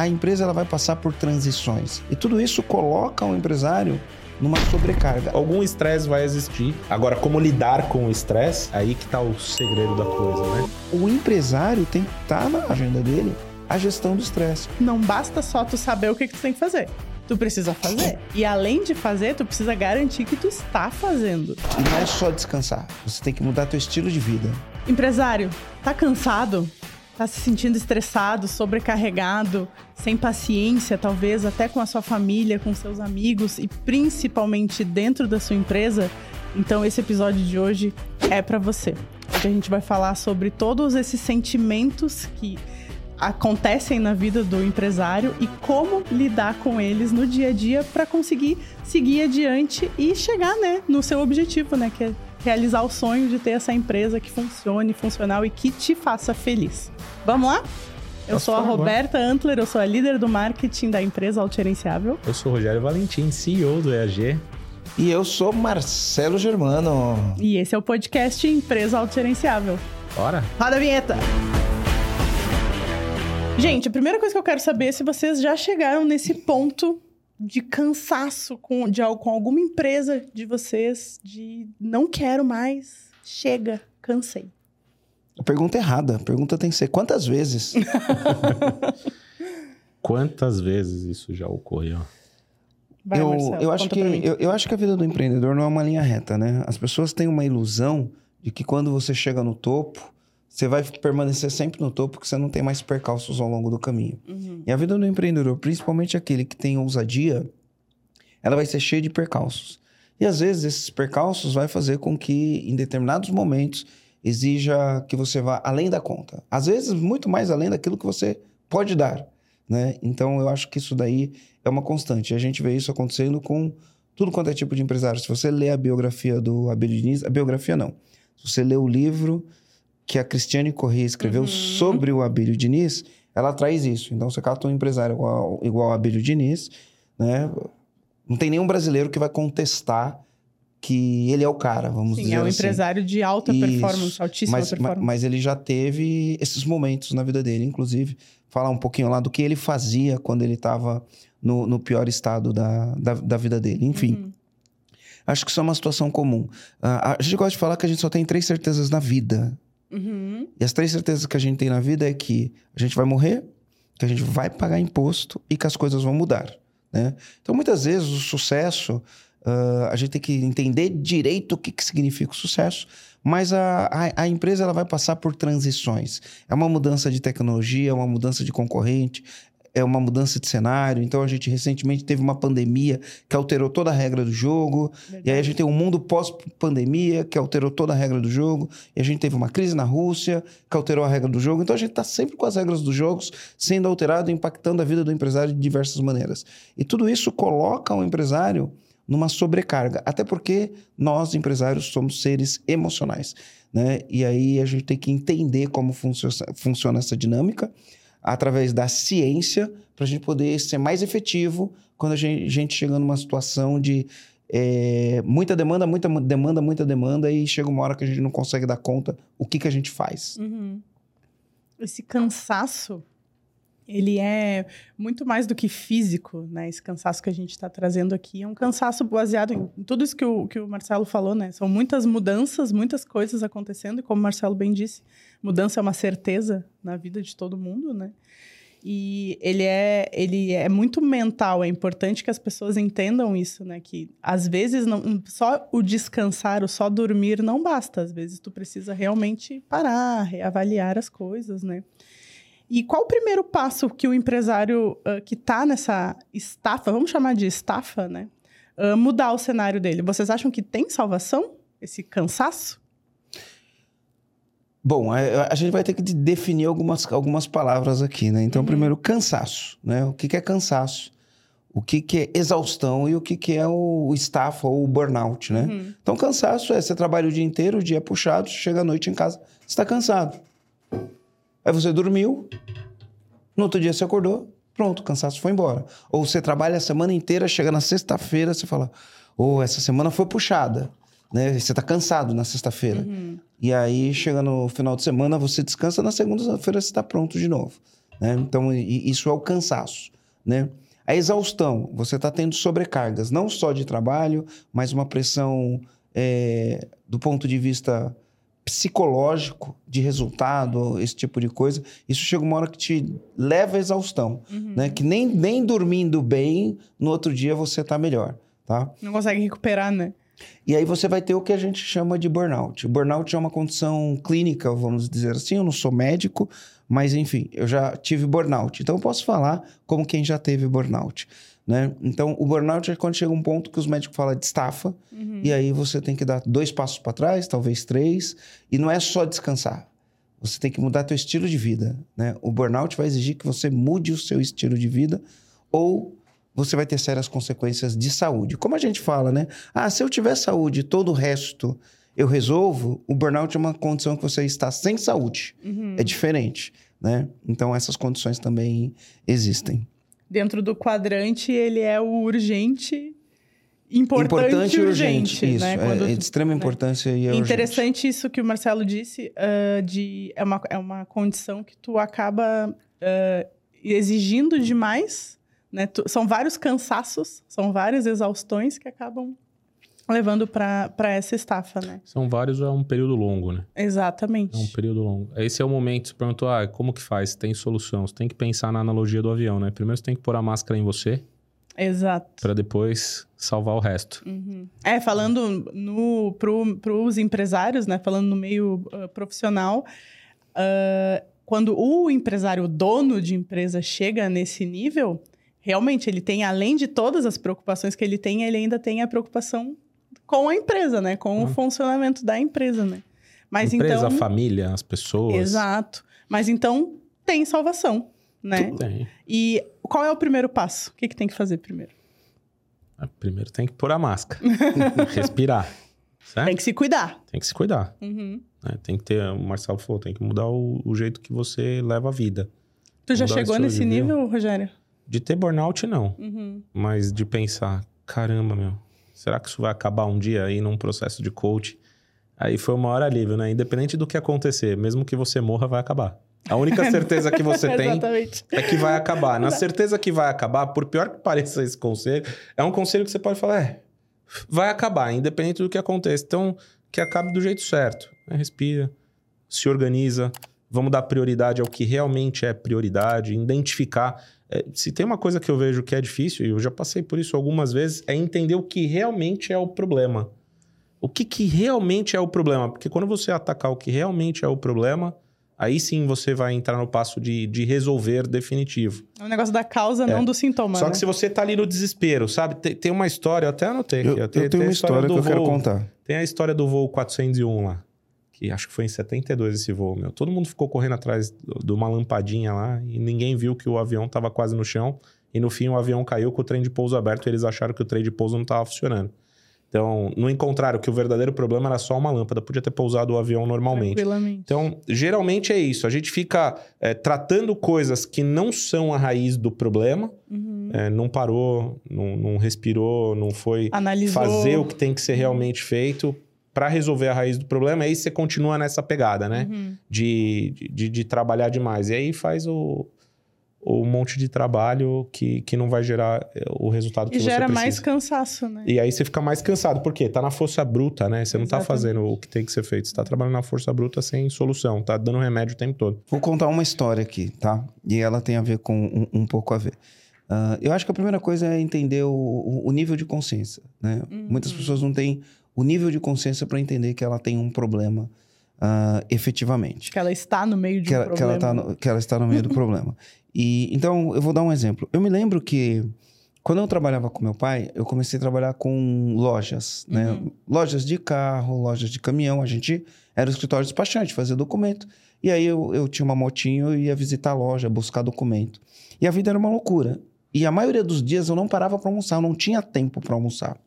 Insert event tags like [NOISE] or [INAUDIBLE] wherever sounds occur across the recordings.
a empresa ela vai passar por transições. E tudo isso coloca o empresário numa sobrecarga. Algum estresse vai existir. Agora, como lidar com o estresse, aí que tá o segredo da coisa, né? O empresário tem que estar na agenda dele a gestão do estresse. Não basta só tu saber o que, que tu tem que fazer. Tu precisa fazer. E além de fazer, tu precisa garantir que tu está fazendo. E não é só descansar. Você tem que mudar teu estilo de vida. Empresário, tá cansado? Tá se sentindo estressado, sobrecarregado, sem paciência, talvez até com a sua família, com seus amigos e principalmente dentro da sua empresa? Então esse episódio de hoje é para você. A gente vai falar sobre todos esses sentimentos que acontecem na vida do empresário e como lidar com eles no dia a dia para conseguir seguir adiante e chegar, né, no seu objetivo, né, que é realizar o sonho de ter essa empresa que funcione, funcional e que te faça feliz. Vamos lá? Eu sou a Roberta Antler, eu sou a líder do marketing da empresa Autogerenciável. Eu sou o Rogério Valentim, CEO do EAG. E eu sou Marcelo Germano. E esse é o podcast Empresa Autogerenciável. Bora? Roda a vinheta! Gente, a primeira coisa que eu quero saber é se vocês já chegaram nesse ponto de cansaço com, de, com alguma empresa de vocês, de não quero mais, chega, cansei. A pergunta é errada. A pergunta tem que ser quantas vezes? [LAUGHS] quantas vezes isso já ocorreu? Vai, eu, Marcelo, eu, acho que, eu, eu acho que a vida do empreendedor não é uma linha reta, né? As pessoas têm uma ilusão de que quando você chega no topo, você vai permanecer sempre no topo porque você não tem mais percalços ao longo do caminho. Uhum. E a vida do empreendedor, principalmente aquele que tem ousadia, ela vai ser cheia de percalços. E às vezes esses percalços vai fazer com que em determinados momentos exija que você vá além da conta. Às vezes muito mais além daquilo que você pode dar, né? Então eu acho que isso daí é uma constante. A gente vê isso acontecendo com tudo quanto é tipo de empresário. Se você lê a biografia do Abílio Diniz, a biografia não. Se você lê o livro que a Cristiane Corrêa escreveu Uhum. sobre o Abílio Diniz, ela traz isso. Então, você cata um empresário igual, igual a Abílio Diniz, né? Não tem nenhum brasileiro que vai contestar que ele é o cara, vamos Sim, dizer é um assim. empresário de alta Isso. performance, altíssima Mas, ma- performance. mas ele já teve esses momentos na vida dele, inclusive falar um pouquinho lá do que ele fazia quando ele estava no, no pior estado da, da, da vida dele. Enfim, Uhum. acho que isso é uma situação comum. Ah, a gente gosta de falar que a gente só tem três certezas na vida. Uhum. E as três certezas que a gente tem na vida é que a gente vai morrer, que a gente vai pagar imposto e que as coisas vão mudar, né? Então, muitas vezes, o sucesso, ah, a gente tem que entender direito o que, que significa o sucesso, mas a, a, a empresa ela vai passar por transições. É uma mudança de tecnologia, é uma mudança de concorrente, é uma mudança de cenário. Então, a gente recentemente teve uma pandemia que alterou toda a regra do jogo. E aí a gente tem um mundo pós-pandemia que alterou toda a regra do jogo. E a gente teve uma crise na Rússia que alterou a regra do jogo. Então a gente está sempre com as regras dos jogos sendo alterado, impactando a vida do empresário de diversas maneiras. E tudo isso coloca o empresário numa sobrecarga. Até porque nós, empresários, somos seres emocionais. Né? E aí a gente tem que entender como funcio- funciona essa dinâmica através da ciência para a gente poder ser mais efetivo quando a gente, gente chega numa situação de é, muita demanda, muita mu- demanda, muita demanda e chega uma hora que a gente não consegue dar conta o que, que a gente faz. Uhum. Esse cansaço, ele é muito mais do que físico, né? Esse cansaço que a gente está trazendo aqui é um cansaço baseado em tudo isso que o, que o Marcelo falou, né? São muitas mudanças, muitas coisas acontecendo, e como o Marcelo bem disse, mudança é uma certeza na vida de todo mundo, né? E ele é, ele é muito mental, é importante que as pessoas entendam isso, né? Que às vezes não, só o descansar, o só dormir não basta. Às vezes tu precisa realmente parar, reavaliar as coisas, né? E qual o primeiro passo que o empresário ah, que está nessa estafa, vamos chamar de estafa, né? ah, mudar o cenário dele? Vocês acham que tem salvação? Esse cansaço? Bom, a, a gente vai ter que de- definir algumas, algumas palavras aqui, né? Então, Uhum. primeiro, cansaço, né? O que, que é cansaço? O que, que é exaustão e o que, que é o estafa ou o burnout, né? Uhum. Então, cansaço é você trabalha o dia inteiro, o dia é puxado, chega à noite em casa, você está cansado. Aí você dormiu, no outro dia você acordou, pronto, o cansaço foi embora. Ou você trabalha a semana inteira, chega na sexta-feira, você fala, ô, essa semana foi puxada, né? Você está cansado na sexta-feira. Uhum. E aí, chega no final de semana, você descansa, na segunda-feira você está pronto de novo. Né? Então, isso é o cansaço. Né? A exaustão, você está tendo sobrecargas, não só de trabalho, mas uma pressão é, do ponto de vista psicológico, de resultado, esse tipo de coisa. Isso chega uma hora que te leva à exaustão, Uhum. né? Que nem, nem dormindo bem, no outro dia você está melhor, tá? Não consegue recuperar, né? E aí você vai ter o que a gente chama de burnout. Burnout é uma condição clínica, vamos dizer assim. Eu não sou médico, mas enfim, eu já tive burnout. Então eu posso falar como quem já teve burnout. Né? Então, o burnout é quando chega um ponto que os médicos falam de estafa, Uhum. e aí você tem que dar dois passos para trás, talvez três, e não é só descansar. Você tem que mudar teu estilo de vida. Né? O burnout vai exigir que você mude o seu estilo de vida, ou você vai ter sérias consequências de saúde. Como a gente fala, né? Ah, se eu tiver saúde e todo o resto eu resolvo, o burnout é uma condição que você está sem saúde. Uhum. É diferente, né? Então essas condições também existem. Dentro do quadrante, ele é o urgente, importante, e urgente. Isso, né? é, Quando é de extrema né? importância e é E urgente. interessante isso que o Marcelo disse, ah, de, é, uma, é uma condição que tu acaba ah, exigindo demais, né? Tu- são vários cansaços, são várias exaustões que acabam levando para essa estafa, né? São vários, é um período longo, né? Exatamente. É um período longo. Esse é o momento, você perguntou, ah, como que faz? Tem solução. Você tem que pensar na analogia do avião, né? Primeiro você tem que pôr a máscara em você, Exato. para depois salvar o resto. Uhum. É, falando no, pro, os empresários, né? Falando no meio ah, profissional, ah, quando o empresário, o dono de empresa, chega nesse nível, realmente ele tem, além de todas as preocupações que ele tem, ele ainda tem a preocupação com a empresa, né? Com o Uhum. funcionamento da empresa, né? Mas Empresa, então. família, as pessoas. Exato. Mas então tem salvação, né? Tem. E qual é o primeiro passo? O que, que tem que fazer primeiro? Ah, Primeiro tem que pôr a máscara. [LAUGHS] Respirar. Certo? Tem que se cuidar. Tem que se cuidar. Uhum. né? Tem que ter, o Marcelo falou, tem que mudar o, o jeito que você leva a vida. Tu já Mudar o chegou nesse vida. nível, Rogério? De ter burnout, não. Uhum. Mas de pensar, caramba, meu, será que isso vai acabar um dia aí num processo de coach? Aí foi o maior alívio, né? Independente do que acontecer, mesmo que você morra, vai acabar. A única [LAUGHS] certeza que você tem é que vai acabar. Na certeza que vai acabar, por pior que pareça esse conselho, é um conselho que você pode falar, é, vai acabar, independente do que aconteça. Então, que acabe do jeito certo. né? Respira, se organiza, vamos dar prioridade ao que realmente é prioridade, identificar. É, se tem uma coisa que eu vejo que é difícil, e eu já passei por isso algumas vezes, é entender o que realmente é o problema. O que, que realmente é o problema? Porque quando você atacar o que realmente é o problema, aí sim você vai entrar no passo de, de resolver definitivo. É um negócio da causa, não do sintoma. Só né? que se você tá ali no desespero, sabe? Tem, tem uma história, eu até anotei Eu, aqui. eu tem- tenho uma história que do eu quero voo- contar. Tem a história do voo 401 lá. Que acho que foi em 72 esse voo, meu. Todo mundo ficou correndo atrás de uma lampadinha lá e ninguém viu que o avião tava quase no chão. E no fim o avião caiu com o trem de pouso aberto e eles acharam que o trem de pouso não tava funcionando. Então, não encontraram que o verdadeiro problema era só uma lâmpada. Podia ter pousado o avião normalmente. Então, geralmente é isso. A gente fica é, tratando coisas que não são a raiz do problema. Uhum. É, não parou, não, não respirou, não foi Analisou. fazer o que tem que ser realmente feito para resolver a raiz do problema. Aí você continua nessa pegada, né? Uhum. De, de, de trabalhar demais. E aí faz o, o monte de trabalho que, que não vai gerar é, o resultado que E você gera precisa. mais cansaço, né? E aí você fica mais cansado. Por quê? Tá na força bruta, né? Você não tá Exatamente. fazendo o que tem que ser feito. Você tá trabalhando na força bruta sem solução. Tá dando remédio o tempo todo. Vou contar uma história aqui, tá? E ela tem a ver com um, um pouco a ver. Ah, eu acho que a primeira coisa é entender o, o- o nível de consciência, né? Uhum. Muitas pessoas não têm o nível de consciência para entender que ela tem um problema ah, efetivamente. Que ela está no meio de que um ela, que, ela problema. tá no- que ela está no meio do [LAUGHS] problema. E então eu vou dar um exemplo. Eu me lembro que quando eu trabalhava com meu pai, eu comecei a trabalhar com lojas, né? Uhum. Lojas de carro, lojas de caminhão. A gente era o escritório despachante, fazia documento. E aí eu, eu tinha uma motinho e ia visitar a loja, buscar documento. E a vida era uma loucura. E a maioria dos dias eu não parava para almoçar, eu não tinha tempo para almoçar.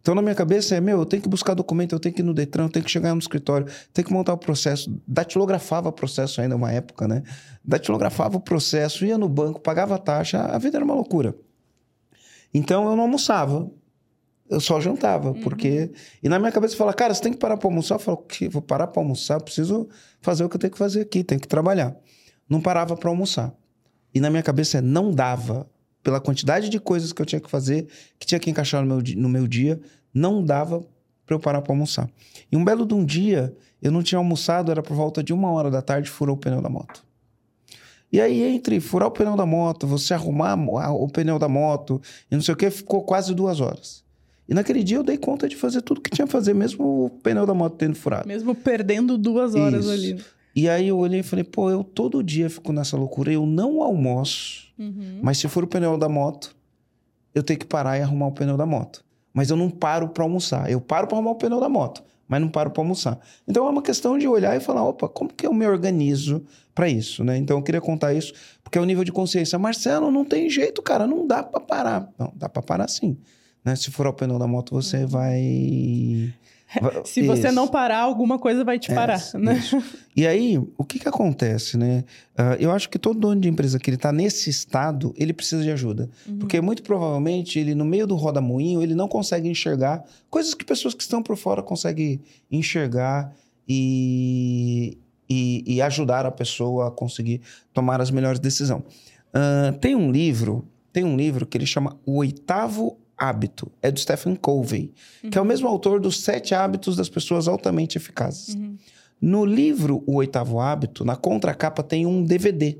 Então, na minha cabeça é, meu, eu tenho que buscar documento, eu tenho que ir no Detran, eu tenho que chegar no escritório, tenho que montar o processo. Datilografava o processo ainda, uma época, né? Datilografava o processo, ia no banco, pagava a taxa, a vida era uma loucura. Então, eu não almoçava. Eu só jantava, porque... E na minha cabeça, eu falava, cara, você tem que parar para almoçar. Eu falo, que vou parar para almoçar, eu preciso fazer o que eu tenho que fazer aqui, tenho que trabalhar. Não parava para almoçar. E na minha cabeça é não dava. Pela quantidade de coisas que eu tinha que fazer, que tinha que encaixar no meu, no meu dia, não dava para eu parar para almoçar. E um belo de um dia, eu não tinha almoçado, era por volta de uma hora da tarde, furou o pneu da moto. E aí, entre furar o pneu da moto, você arrumar o pneu da moto e não sei o que, ficou quase duas horas. E naquele dia eu dei conta de fazer tudo que tinha que fazer, mesmo o pneu da moto tendo furado. Mesmo perdendo duas horas Isso. ali. E aí eu olhei e falei, pô, eu todo dia fico nessa loucura, eu não almoço, uhum. mas se for o pneu da moto, eu tenho que parar e arrumar o pneu da moto. Mas eu não paro para almoçar, eu paro para arrumar o pneu da moto, mas não paro para almoçar. Então é uma questão de olhar e falar, opa, como que eu me organizo para isso, né? Então eu queria contar isso, porque é o nível de consciência. Marcelo, não tem jeito, cara, não dá para parar. Não, dá para parar sim. Né? Se for o pneu da moto, você uhum. vai [LAUGHS] Se você isso. não parar, alguma coisa vai te parar, é, né? Isso. E aí, o que que acontece, né? Uh, eu acho que todo dono de empresa que ele está nesse estado, ele precisa de ajuda. Uhum. Porque muito provavelmente, ele no meio do roda-moinho, ele não consegue enxergar coisas que pessoas que estão por fora conseguem enxergar e, e, e ajudar a pessoa a conseguir tomar as melhores decisões. Uh, tem um livro, tem um livro que ele chama O Oitavo Hábito. É do Stephen Covey, uhum. que é o mesmo autor dos Sete Hábitos das Pessoas Altamente Eficazes. Uhum. No livro O Oitavo Hábito, na contracapa tem um DVD.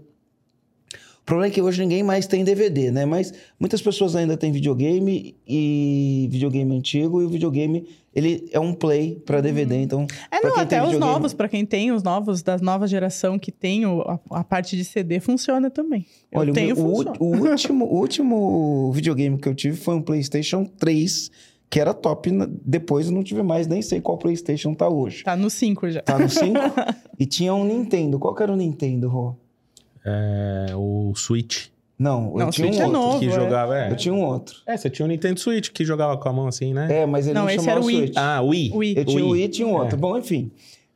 O problema é que hoje ninguém mais tem DVD, né? Mas muitas pessoas ainda têm videogame e videogame antigo e o videogame ele é um play para DVD, uhum. então. É, não, até os novos, para quem tem os novos da nova geração que tem o, a, a, parte de CD funciona também. Eu Olha, tenho, o, o, o, último, o último videogame que eu tive foi um PlayStation 3 que era top. Depois eu não tive mais, nem sei qual PlayStation tá hoje. Tá no 5 já. Tá no 5. [LAUGHS] e tinha um Nintendo. Qual que era o Nintendo, Rô? É, o Switch. Não, não eu tinha Switch um é outro. Novo, que é. jogava, é. Eu tinha um outro. É, você tinha o um Nintendo Switch que jogava com a mão assim, né? É, mas ele não, não esse chamava era o Wii. Switch. Ah, Wii. Wii. Eu tinha o Wii e tinha um outro. É. Bom, enfim.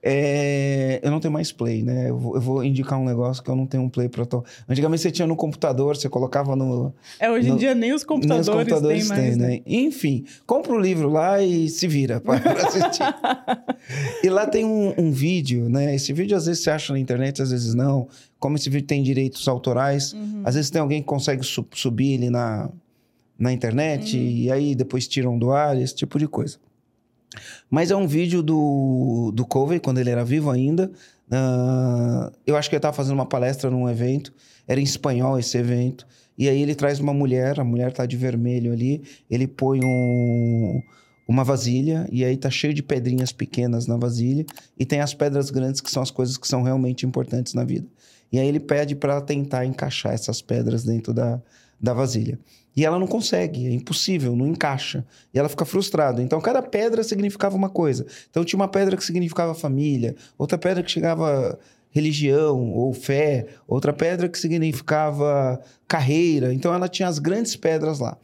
É, eu não tenho mais play, né? Eu vou, eu vou, indicar um negócio que eu não tenho um play para to... Antigamente você tinha no computador, você colocava no. É, hoje no, em dia nem os computadores, nem os computadores têm mais. Né? né? Enfim, compra o livro lá e se vira para assistir. [LAUGHS] e lá tem um, um, vídeo, né? Esse vídeo às vezes você acha na internet, às vezes não. Como esse vídeo tem direitos autorais, uhum. às vezes tem alguém que consegue su subir ele na, na internet uhum. e aí depois tiram do ar, esse tipo de coisa. Mas é um vídeo do, do Covey, quando ele era vivo ainda. Uh, eu acho que ele estava fazendo uma palestra num evento. Era em espanhol esse evento. E aí ele traz uma mulher, a mulher tá de vermelho ali. Ele põe um, uma vasilha e aí tá cheio de pedrinhas pequenas na vasilha. E tem as pedras grandes que são as coisas que são realmente importantes na vida. E aí ele pede para tentar encaixar essas pedras dentro da, da vasilha. E ela não consegue, é impossível, não encaixa. E ela fica frustrada. Então, cada pedra significava uma coisa. Então, tinha uma pedra que significava família, outra pedra que chegava religião ou fé, outra pedra que significava carreira. Então, ela tinha as grandes pedras lá.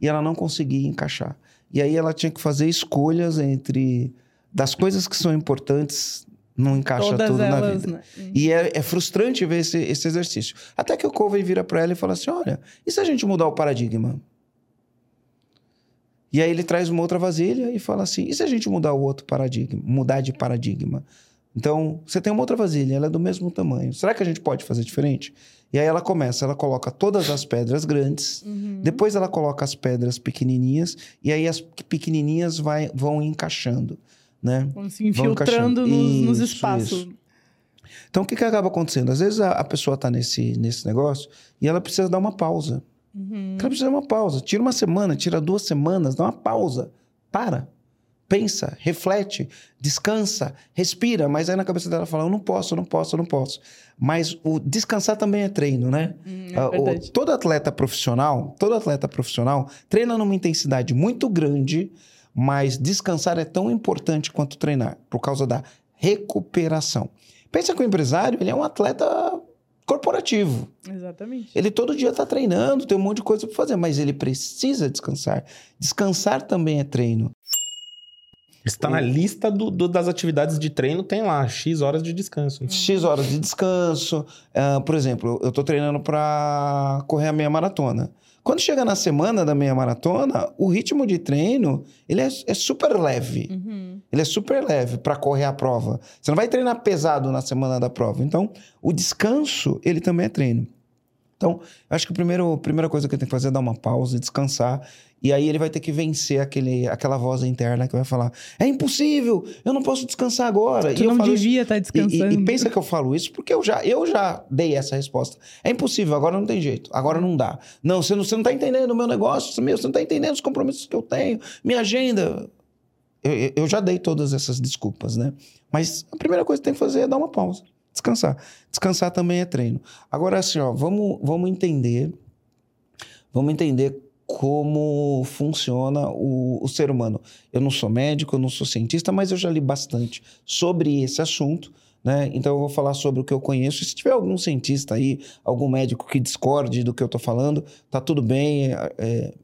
E ela não conseguia encaixar. E aí, ela tinha que fazer escolhas entre das coisas que são importantes não encaixa Todas tudo elas, na vida. Né? E é, é, frustrante ver esse, esse exercício. Até que o Covey vira para ela e fala assim: olha, e se a gente mudar o paradigma? E aí ele traz uma outra vasilha e fala assim: e se a gente mudar o outro paradigma, mudar de paradigma? Então, você tem uma outra vasilha, ela é do mesmo tamanho. Será que a gente pode fazer diferente? E aí ela começa, ela coloca todas as pedras grandes, uhum. depois ela coloca as pedras pequenininhas, e aí as pequenininhas vai, vão encaixando né? Vão se infiltrando nos, isso, nos, espaços. Isso. Então, o que, que acaba acontecendo? Às vezes a, a pessoa está nesse, nesse negócio e ela precisa dar uma pausa. Uhum. Ela precisa dar uma pausa. Tira uma semana, tira duas semanas, dá uma pausa. Para. Pensa, reflete, descansa, respira. Mas aí na cabeça dela fala: Eu não posso, eu não posso, eu não posso. Mas o descansar também é treino, né? Hum, é o, todo atleta profissional, todo atleta profissional treina numa intensidade muito grande mas descansar é tão importante quanto treinar, por causa da recuperação. Pensa que o empresário ele é um atleta corporativo. Exatamente. Ele todo dia está treinando, tem um monte de coisa para fazer, mas ele precisa descansar. Descansar também é treino. Está na lista do, do, das atividades de treino, tem lá X horas de descanso. Né? X horas de descanso. Uh, por exemplo, eu estou treinando para correr a meia maratona. Quando chega na semana da meia maratona, o ritmo de treino ele é, é super leve. Uhum. Ele é super leve para correr a prova. Você não vai treinar pesado na semana da prova. Então, o descanso ele também é treino. Então, acho que a primeira, a primeira coisa que eu tenho que fazer é dar uma pausa, descansar. E aí ele vai ter que vencer aquele, aquela voz interna que vai falar: é impossível, eu não posso descansar agora. Tu e eu não devia estar descansando. E, e, e, pensa que eu falo isso porque eu já, eu já dei essa resposta. É impossível, agora não tem jeito, agora não dá. Não, você não, você não tá entendendo o meu negócio, meu, você não está entendendo os compromissos que eu tenho, minha agenda. Eu, eu já dei todas essas desculpas, né? Mas a primeira coisa que tem que fazer é dar uma pausa descansar. Descansar também é treino. Agora, assim, ó, vamos, vamos entender. Vamos entender como funciona o, o ser humano. Eu não sou médico, eu não sou cientista, mas eu já li bastante sobre esse assunto. Né? Então eu vou falar sobre o que eu conheço. Se tiver algum cientista aí, algum médico que discorde do que eu estou falando, tá tudo bem. É, é,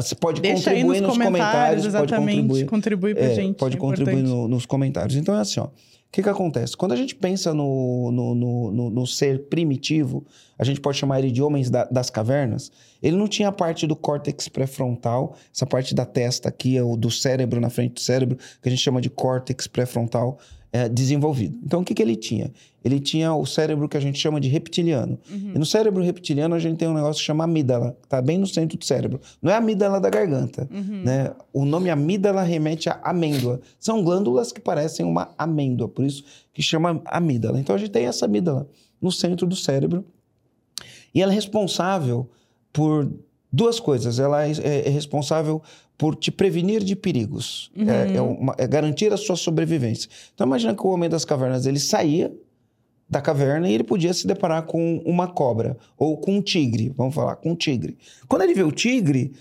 você pode Deixa contribuir nos, nos comentários, exatamente, pode contribuir, contribuir pra é, gente. Pode é contribuir no, nos comentários. Então é assim, ó que, que acontece? Quando a gente pensa no, no, no, no, ser primitivo, a gente pode chamar ele de homens da, das cavernas, ele não tinha a parte do córtex pré-frontal, essa parte da testa aqui, o do cérebro, na frente do cérebro, que a gente chama de córtex pré-frontal, é, desenvolvido. Então, o que, que ele tinha? Ele tinha o cérebro que a gente chama de reptiliano. Uhum. E no cérebro reptiliano, a gente tem um negócio que chama amígdala, que está bem no centro do cérebro. Não é a amígdala da garganta. Uhum. Né? O nome amígdala remete a amêndoa. São glândulas que parecem uma amêndoa, por isso que chama amígdala. Então, a gente tem essa amígdala no centro do cérebro. E ela é responsável por duas coisas. Ela é, é, é responsável por te prevenir de perigos, uhum. é, é, uma, é, garantir a sua sobrevivência. Então imagina que o homem das cavernas ele saía da caverna e ele podia se deparar com uma cobra ou com um tigre, vamos falar, com um tigre. Quando ele vê o tigre,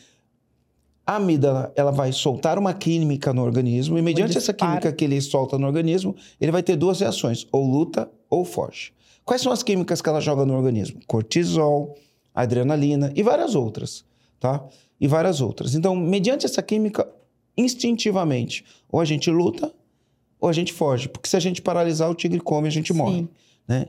a amígdala ela vai soltar uma química no organismo e mediante essa química que ele solta no organismo, ele vai ter duas reações, ou luta ou foge. Quais são as químicas que ela joga no organismo? Cortisol, adrenalina e várias outras, tá? E várias outras. Então, mediante essa química, instintivamente, ou a gente luta ou a gente foge. Porque se a gente paralisar, o tigre come e a gente Sim. morre. Né?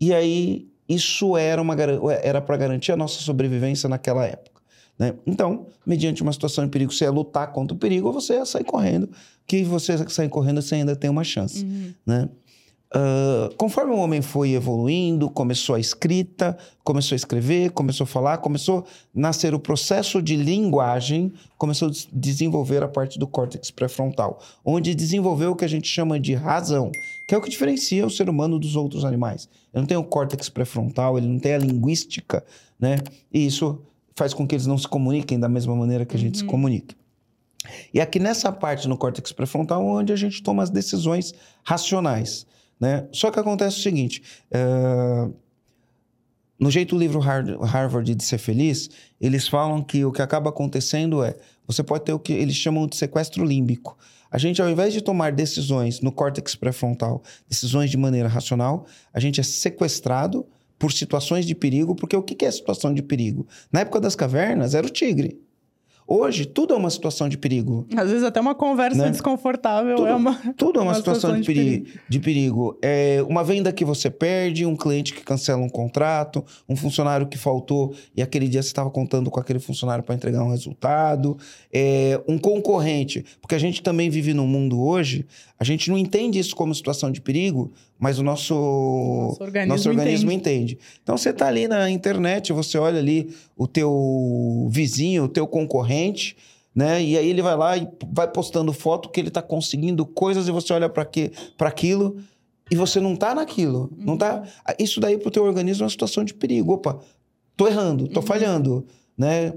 E aí, isso era uma era para garantir a nossa sobrevivência naquela época. Né? Então, mediante uma situação de perigo, você ia lutar contra o perigo ou você ia sair correndo, que você sair correndo, você ainda tem uma chance. Uhum. Né? Uh, conforme o homem foi evoluindo, começou a escrita, começou a escrever, começou a falar, começou a nascer o processo de linguagem, começou a desenvolver a parte do córtex pré-frontal, onde desenvolveu o que a gente chama de razão, que é o que diferencia o ser humano dos outros animais. Ele não tem o córtex pré-frontal, ele não tem a linguística, né? E isso faz com que eles não se comuniquem da mesma maneira que a gente uhum. se comunica. E aqui nessa parte no córtex pré-frontal, onde a gente toma as decisões racionais. Né? Só que acontece o seguinte: uh, no jeito do livro Harvard de ser feliz, eles falam que o que acaba acontecendo é você pode ter o que eles chamam de sequestro límbico. A gente, ao invés de tomar decisões no córtex pré-frontal, decisões de maneira racional, a gente é sequestrado por situações de perigo, porque o que é situação de perigo? Na época das cavernas, era o tigre. Hoje, tudo é uma situação de perigo. Às vezes, até uma conversa né? desconfortável tudo, é uma. Tudo é uma, uma situação, situação, de, perigo, perigo. de perigo. É uma venda que você perde, um cliente que cancela um contrato, um funcionário que faltou e aquele dia você estava contando com aquele funcionário para entregar um resultado, é um concorrente. Porque a gente também vive num mundo hoje, a gente não entende isso como situação de perigo, mas o nosso, nosso organismo, nosso organismo entende. entende. Então você está ali na internet, você olha ali o teu vizinho, o teu concorrente, né? E aí ele vai lá e vai postando foto que ele está conseguindo coisas e você olha para aquilo e você não está naquilo. Uhum. Não tá... Isso daí para o teu organismo é uma situação de perigo. Opa, tô errando, tô uhum. falhando, né?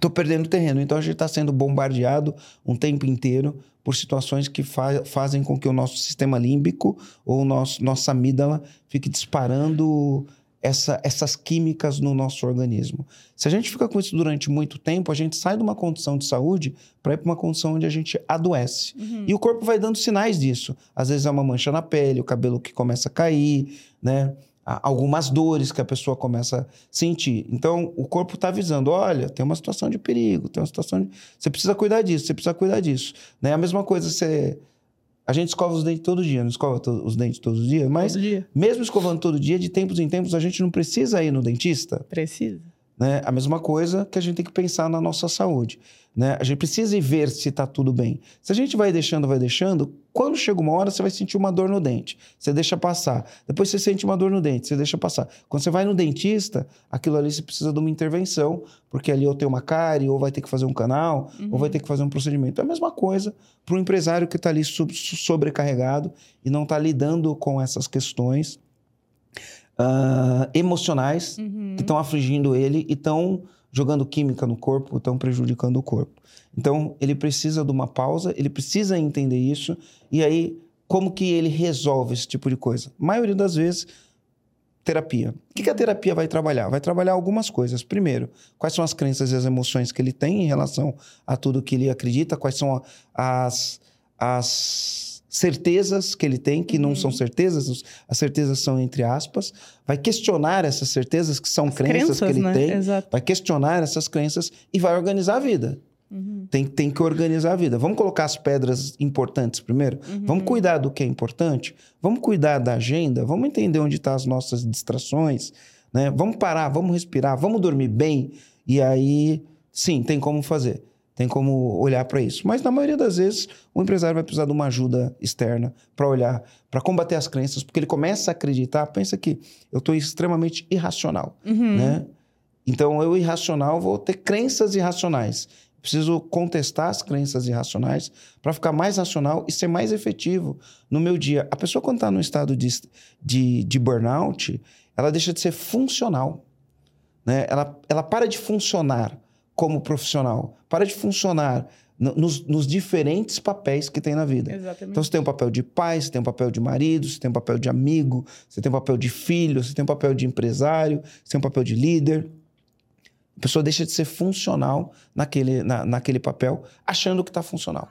Tô perdendo terreno. Então a gente está sendo bombardeado um tempo inteiro por situações que fa fazem com que o nosso sistema límbico ou nosso, nossa amígdala fique disparando essa, essas químicas no nosso organismo. Se a gente fica com isso durante muito tempo, a gente sai de uma condição de saúde para ir para uma condição onde a gente adoece. Uhum. E o corpo vai dando sinais disso. Às vezes é uma mancha na pele, o cabelo que começa a cair, né? algumas dores que a pessoa começa a sentir. Então, o corpo está avisando: olha, tem uma situação de perigo, tem uma situação de... Você precisa cuidar disso, você precisa cuidar disso. Né? A mesma coisa, você. A gente escova os dentes todo dia, não escova os dentes todos os dias, mas dia. mesmo escovando todo dia, de tempos em tempos, a gente não precisa ir no dentista. Precisa. Né? A mesma coisa que a gente tem que pensar na nossa saúde. Né? A gente precisa ir ver se está tudo bem. Se a gente vai deixando, vai deixando, quando chega uma hora, você vai sentir uma dor no dente. Você deixa passar. Depois você sente uma dor no dente, você deixa passar. Quando você vai no dentista, aquilo ali você precisa de uma intervenção, porque ali ou tem uma cárie, ou vai ter que fazer um canal, uhum. ou vai ter que fazer um procedimento. É a mesma coisa para o empresário que está ali sobrecarregado e não está lidando com essas questões uh, emocionais uhum. que estão afligindo ele e estão jogando química no corpo, estão prejudicando o corpo. Então, ele precisa de uma pausa, ele precisa entender isso, e aí, como que ele resolve esse tipo de coisa? A maioria das vezes, terapia. O que, que a terapia vai trabalhar? Vai trabalhar algumas coisas. Primeiro, quais são as crenças e as emoções que ele tem em relação a tudo que ele acredita, quais são as, as certezas que ele tem, que uhum. não são certezas, as certezas são entre aspas, vai questionar essas certezas que são crenças, crenças, que ele né? tem, Exato. vai questionar essas crenças e vai organizar a vida. Uhum. Tem, tem que organizar a vida. Vamos colocar as pedras importantes primeiro? Uhum. Vamos cuidar do que é importante? Vamos cuidar da agenda? Vamos entender onde estão tá as nossas distrações? Né? Vamos parar, vamos respirar, vamos dormir bem? E aí, sim, tem como fazer. Tem como olhar para isso. Mas na maioria das vezes, o empresário vai precisar de uma ajuda externa para olhar, para combater as crenças, porque ele começa a acreditar, pensa que eu estou extremamente irracional, uhum. né? Então, eu irracional vou ter crenças irracionais. Preciso contestar as crenças irracionais para ficar mais racional e ser mais efetivo no meu dia. A pessoa, quando está no estado de, de, de, burnout, ela deixa de ser funcional. Né? Ela, ela para de funcionar como profissional, para de funcionar nos, nos, diferentes papéis que tem na vida. Exatamente. Então, você tem um papel de pai, você tem um papel de marido, você tem um papel de amigo, você tem um papel de filho, você tem um papel de empresário, você tem um papel de líder. A pessoa deixa de ser funcional naquele, na, naquele papel, achando que está funcional.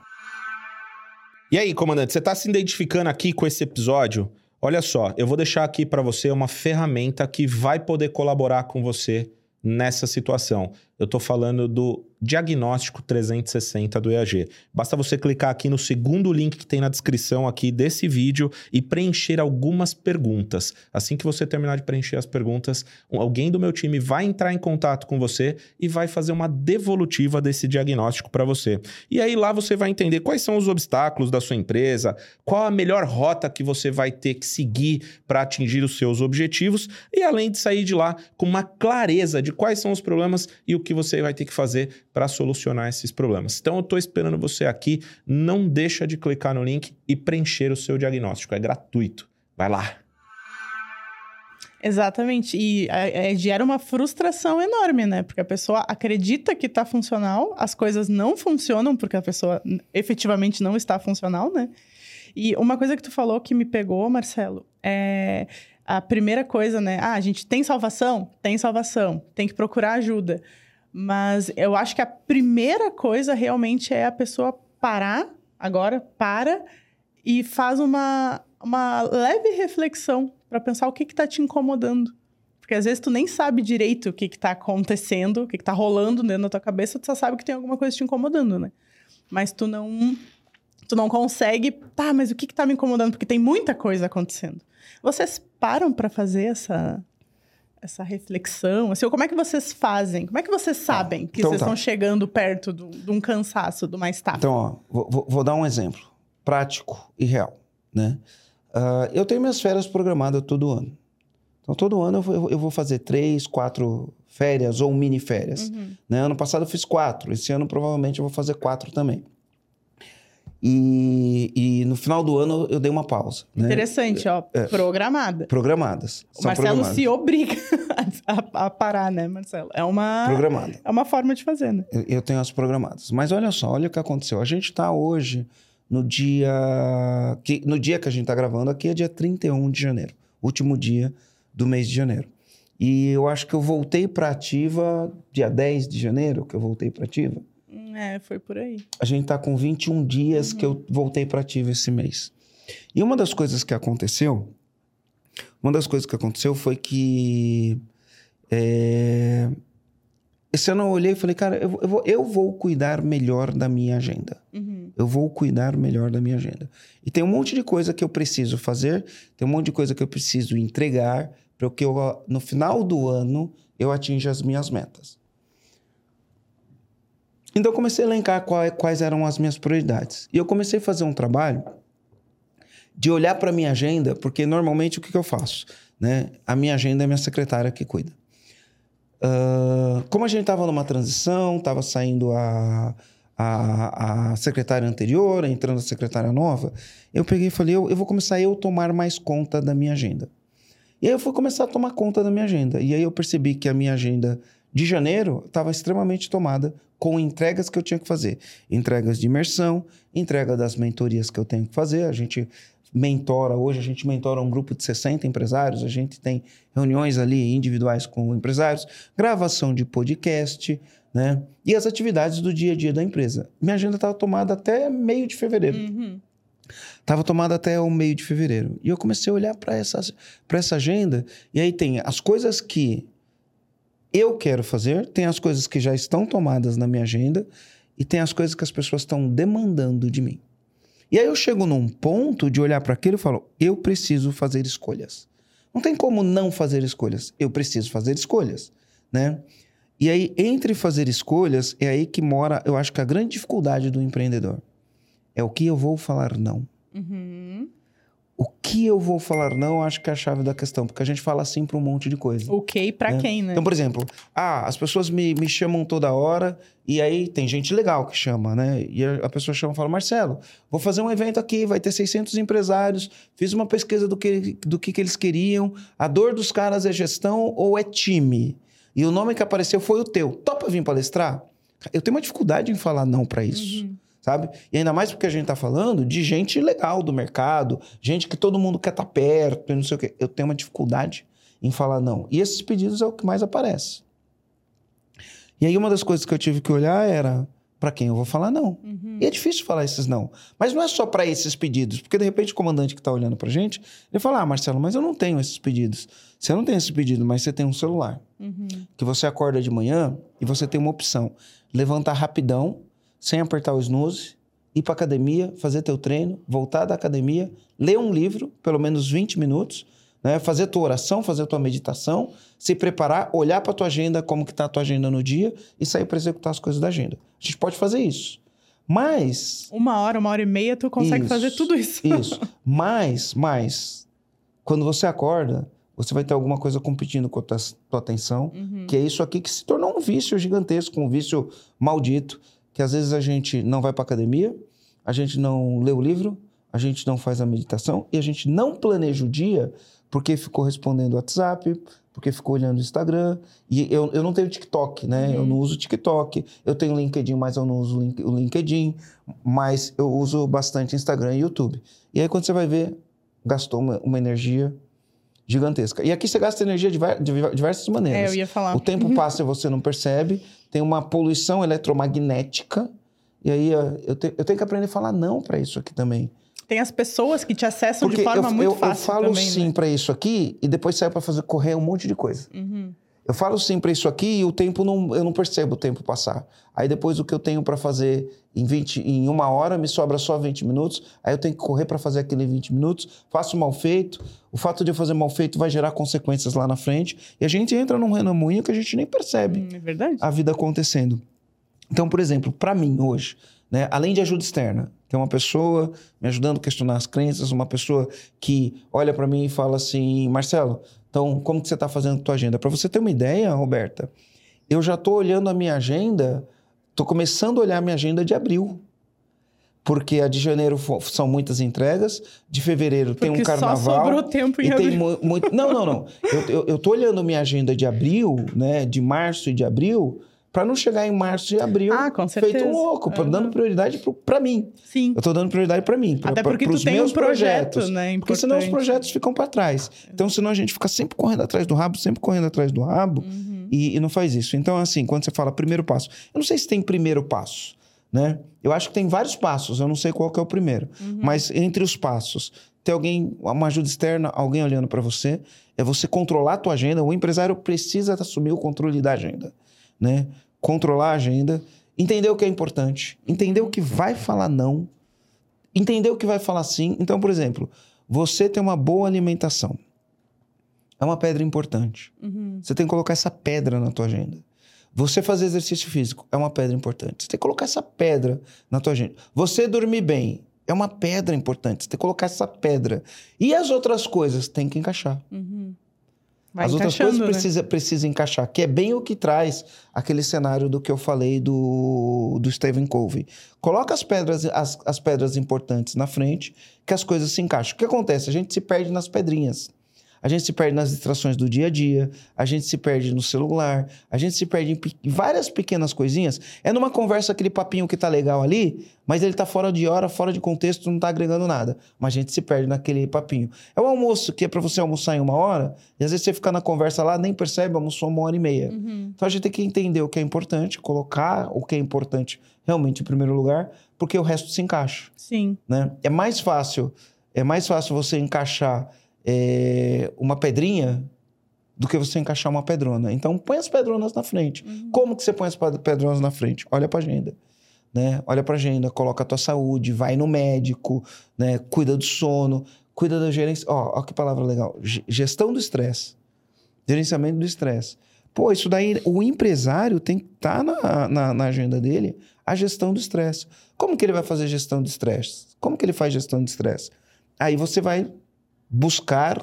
E aí, comandante, você está se identificando aqui com esse episódio? Olha só, eu vou deixar aqui para você uma ferramenta que vai poder colaborar com você nessa situação. Eu estou falando do Diagnóstico 360 do EAG. Basta você clicar aqui no segundo link que tem na descrição aqui desse vídeo e preencher algumas perguntas. Assim que você terminar de preencher as perguntas, alguém do meu time vai entrar em contato com você e vai fazer uma devolutiva desse diagnóstico para você. E aí lá você vai entender quais são os obstáculos da sua empresa, qual a melhor rota que você vai ter que seguir para atingir os seus objetivos e além de sair de lá com uma clareza de quais são os problemas e o que você vai ter que fazer para solucionar esses problemas. Então eu estou esperando você aqui. Não deixa de clicar no link e preencher o seu diagnóstico. É gratuito. Vai lá. Exatamente. E é, é, gera uma frustração enorme, né? Porque a pessoa acredita que está funcional, as coisas não funcionam porque a pessoa efetivamente não está funcional, né? E uma coisa que tu falou que me pegou, Marcelo, é a primeira coisa, né? Ah, a gente tem salvação? Tem salvação. Tem que procurar ajuda. Mas eu acho que a primeira coisa realmente é a pessoa parar, agora, para e faz uma, uma leve reflexão para pensar o que está te incomodando. Porque às vezes tu nem sabe direito o que está acontecendo, o que está rolando dentro da tua cabeça, tu só sabe que tem alguma coisa te incomodando, né? Mas tu não tu não consegue, tá, mas o que está me incomodando? Porque tem muita coisa acontecendo. Vocês param para fazer essa essa reflexão? Assim, como é que vocês fazem? Como é que vocês tá. sabem que então, vocês tá. estão chegando perto do, de um cansaço, do mais tarde? Então, ó, vou, vou, dar um exemplo prático e real, né? Uh, eu tenho minhas férias programadas todo ano. Então, todo ano eu vou, eu vou fazer três, quatro férias ou mini férias. Uhum. Né? Ano passado eu fiz quatro. Esse ano provavelmente eu vou fazer quatro também. E, e, no final do ano eu dei uma pausa. Né? Interessante, ó. É, programada. Programadas. O Marcelo programadas. se obriga [LAUGHS] a, a, parar, né, Marcelo? É uma. Programada. É uma forma de fazer, né? Eu, eu tenho as programadas. Mas olha só, olha o que aconteceu. A gente está hoje no dia. Que, no dia que a gente está gravando aqui é dia 31 de janeiro. Último dia do mês de janeiro. E eu acho que eu voltei para ativa dia 10 de janeiro, que eu voltei para ativa. É, foi por aí. A gente tá com 21 dias uhum. que eu voltei para ativo esse mês. E uma das coisas que aconteceu, uma das coisas que aconteceu foi que é, esse ano eu olhei e falei, cara, eu, eu, vou, eu vou cuidar melhor da minha agenda. Uhum. Eu vou cuidar melhor da minha agenda. E tem um monte de coisa que eu preciso fazer, tem um monte de coisa que eu preciso entregar para que eu, no final do ano eu atinja as minhas metas. Então eu comecei a elencar quais, quais eram as minhas prioridades. E eu comecei a fazer um trabalho de olhar para minha agenda, porque normalmente o que, que eu faço? Né? A minha agenda é minha secretária que cuida. Uh, como a gente estava numa transição, estava saindo a, a, a, secretária anterior, entrando a secretária nova, eu peguei e falei, eu, eu vou começar eu tomar mais conta da minha agenda. E aí eu fui começar a tomar conta da minha agenda. E aí eu percebi que a minha agenda de janeiro estava extremamente tomada com entregas que eu tinha que fazer. Entregas de imersão, entrega das mentorias que eu tenho que fazer. A gente mentora, hoje a gente mentora um grupo de 60 empresários, a gente tem reuniões ali individuais com empresários, gravação de podcast, né? E as atividades do dia a dia da empresa. Minha agenda estava tomada até meio de fevereiro. Estava uhum. tomada até o meio de fevereiro. E eu comecei a olhar para essa, essa agenda, e aí tem as coisas que eu quero fazer, tem as coisas que já estão tomadas na minha agenda, e tem as coisas que as pessoas estão demandando de mim. E aí eu chego num ponto de olhar para aquilo e falo: eu preciso fazer escolhas. Não tem como não fazer escolhas. Eu preciso fazer escolhas, né? E aí, entre fazer escolhas, é aí que mora, eu acho que a grande dificuldade do empreendedor. É o que eu vou falar não. Uhum. O que eu vou falar não, acho que é a chave da questão, porque a gente fala assim para um monte de coisa. Ok para né? quem, né? Então, por exemplo, ah, as pessoas me, me chamam toda hora e aí tem gente legal que chama, né? E a, a pessoa chama e fala, Marcelo, vou fazer um evento aqui, vai ter 600 empresários, fiz uma pesquisa do que, do que, que eles queriam, a dor dos caras é gestão ou é time? E o nome que apareceu foi o teu. Topa vir palestrar? Eu tenho uma dificuldade em falar não para isso. Uhum sabe? E ainda mais porque a gente tá falando de gente legal do mercado, gente que todo mundo quer estar tá perto e não sei o quê. Eu tenho uma dificuldade em falar não. E esses pedidos é o que mais aparece. E aí uma das coisas que eu tive que olhar era para quem eu vou falar não. Uhum. E é difícil falar esses não. Mas não é só para esses pedidos, porque de repente o comandante que está olhando para gente, ele fala: "Ah, Marcelo, mas eu não tenho esses pedidos". Você não tem esse pedido, mas você tem um celular. Uhum. Que você acorda de manhã e você tem uma opção: levantar rapidão sem apertar o snooze, ir para academia, fazer teu treino, voltar da academia, ler um livro, pelo menos 20 minutos, né? fazer tua oração, fazer tua meditação, se preparar, olhar para tua agenda, como que tá a tua agenda no dia e sair para executar as coisas da agenda. A gente pode fazer isso. Mas... Uma hora, uma hora e meia, tu consegue isso, fazer tudo isso. Isso. Mas, mas, quando você acorda, você vai ter alguma coisa competindo com a tua, tua atenção, uhum. que é isso aqui que se tornou um vício gigantesco, um vício maldito que às vezes a gente não vai para academia, a gente não lê o livro, a gente não faz a meditação e a gente não planeja o dia porque ficou respondendo WhatsApp, porque ficou olhando o Instagram. E eu, eu não tenho TikTok, né? Uhum. Eu não uso TikTok. Eu tenho LinkedIn, mas eu não uso o LinkedIn. Mas eu uso bastante Instagram e YouTube. E aí, quando você vai ver, gastou uma, uma energia gigantesca. E aqui você gasta energia de, de diversas maneiras. É, eu ia falar. O tempo passa e você não percebe tem uma poluição eletromagnética. E aí eu, te, eu tenho que aprender a falar não para isso aqui também. Tem as pessoas que te acessam Porque de forma eu, muito eu, fácil. Eu falo também, sim né? para isso aqui e depois saio para fazer correr um monte de coisa. Uhum. Eu falo sim para isso aqui e o tempo não, eu não percebo o tempo passar. Aí depois o que eu tenho para fazer em 20, em uma hora me sobra só 20 minutos. Aí eu tenho que correr para fazer aquele 20 minutos. Faço mal feito. O fato de eu fazer mal feito vai gerar consequências lá na frente e a gente entra num redemoinho que a gente nem percebe. Hum, é verdade. A vida acontecendo. Então, por exemplo, para mim hoje, né, além de ajuda externa, tem uma pessoa me ajudando a questionar as crenças, uma pessoa que olha para mim e fala assim, Marcelo, então como que você está fazendo a tua agenda? Para você ter uma ideia, Roberta, eu já estou olhando a minha agenda, estou começando a olhar a minha agenda de abril. Porque a de janeiro são muitas entregas, de fevereiro porque tem um carnaval. Só sobrou tempo em e abril. tem muito. Não, não, não. Eu, eu, eu tô olhando minha agenda de abril, né? De março e de abril para não chegar em março e abril ah, feito um louco, uhum. dando prioridade para mim. Sim. Eu estou dando prioridade para mim, tu tem meus um projeto, projetos, né? Importante. Porque senão os projetos ficam para trás. Então, senão a gente fica sempre correndo atrás do rabo, sempre correndo atrás do rabo uhum. e, e, não faz isso. Então, assim, quando você fala primeiro passo, eu não sei se tem primeiro passo, né? Eu acho que tem vários passos, eu não sei qual que é o primeiro. Uhum. Mas entre os passos, ter alguém, uma ajuda externa, alguém olhando para você, é você controlar a tua agenda. O empresário precisa assumir o controle da agenda, né? controlar a agenda, entender o que é importante, entender o que vai falar não, entender o que vai falar sim. Então, por exemplo, você tem uma boa alimentação. É uma pedra importante. Uhum. Você tem que colocar essa pedra na tua agenda. Você fazer exercício físico é uma pedra importante. Você tem que colocar essa pedra na tua agenda. Você dormir bem É uma pedra importante. Você tem que colocar essa pedra. E as outras coisas tem que encaixar. Uhum. Vai as outras coisas né? precisa, precisa encaixar, que é bem o que traz aquele cenário do que eu falei do, do Stephen Covey. Coloca as pedras, as, as pedras importantes na frente, que as coisas se encaixam. O que acontece? A gente se perde nas pedrinhas. A gente se perde nas distrações do dia a dia, a gente se perde no celular, a gente se perde em pe- várias pequenas coisinhas. É numa conversa aquele papinho que tá legal ali, mas ele tá fora de hora, fora de contexto, não tá agregando nada. Mas a gente se perde naquele papinho. É o almoço que é para você almoçar em uma hora, e às vezes você fica na conversa lá, nem percebe, almoçou uma hora e meia. Uhum. Então a gente tem que entender o que é importante, colocar o que é importante realmente em primeiro lugar, porque o resto se encaixa Sim. né? É mais fácil, é mais fácil você encaixar é, uma pedrinha do que você encaixar uma pedrona. Então, põe as pedronas na frente. Como que você põe as pedronas na frente? Olha para agenda. Né? Olha para agenda, coloca a tua saúde, vai no médico, né? Cuida do sono, cuida da gerência. Ó, ó que palavra legal. Ge- Gestão do estresse. Gerenciamento do estresse. Pô, isso daí, o empresário tem que estar na, na, na agenda dele a gestão do estresse. Como que ele vai fazer gestão de estresse? Como que ele faz gestão de estresse? Aí você vai buscar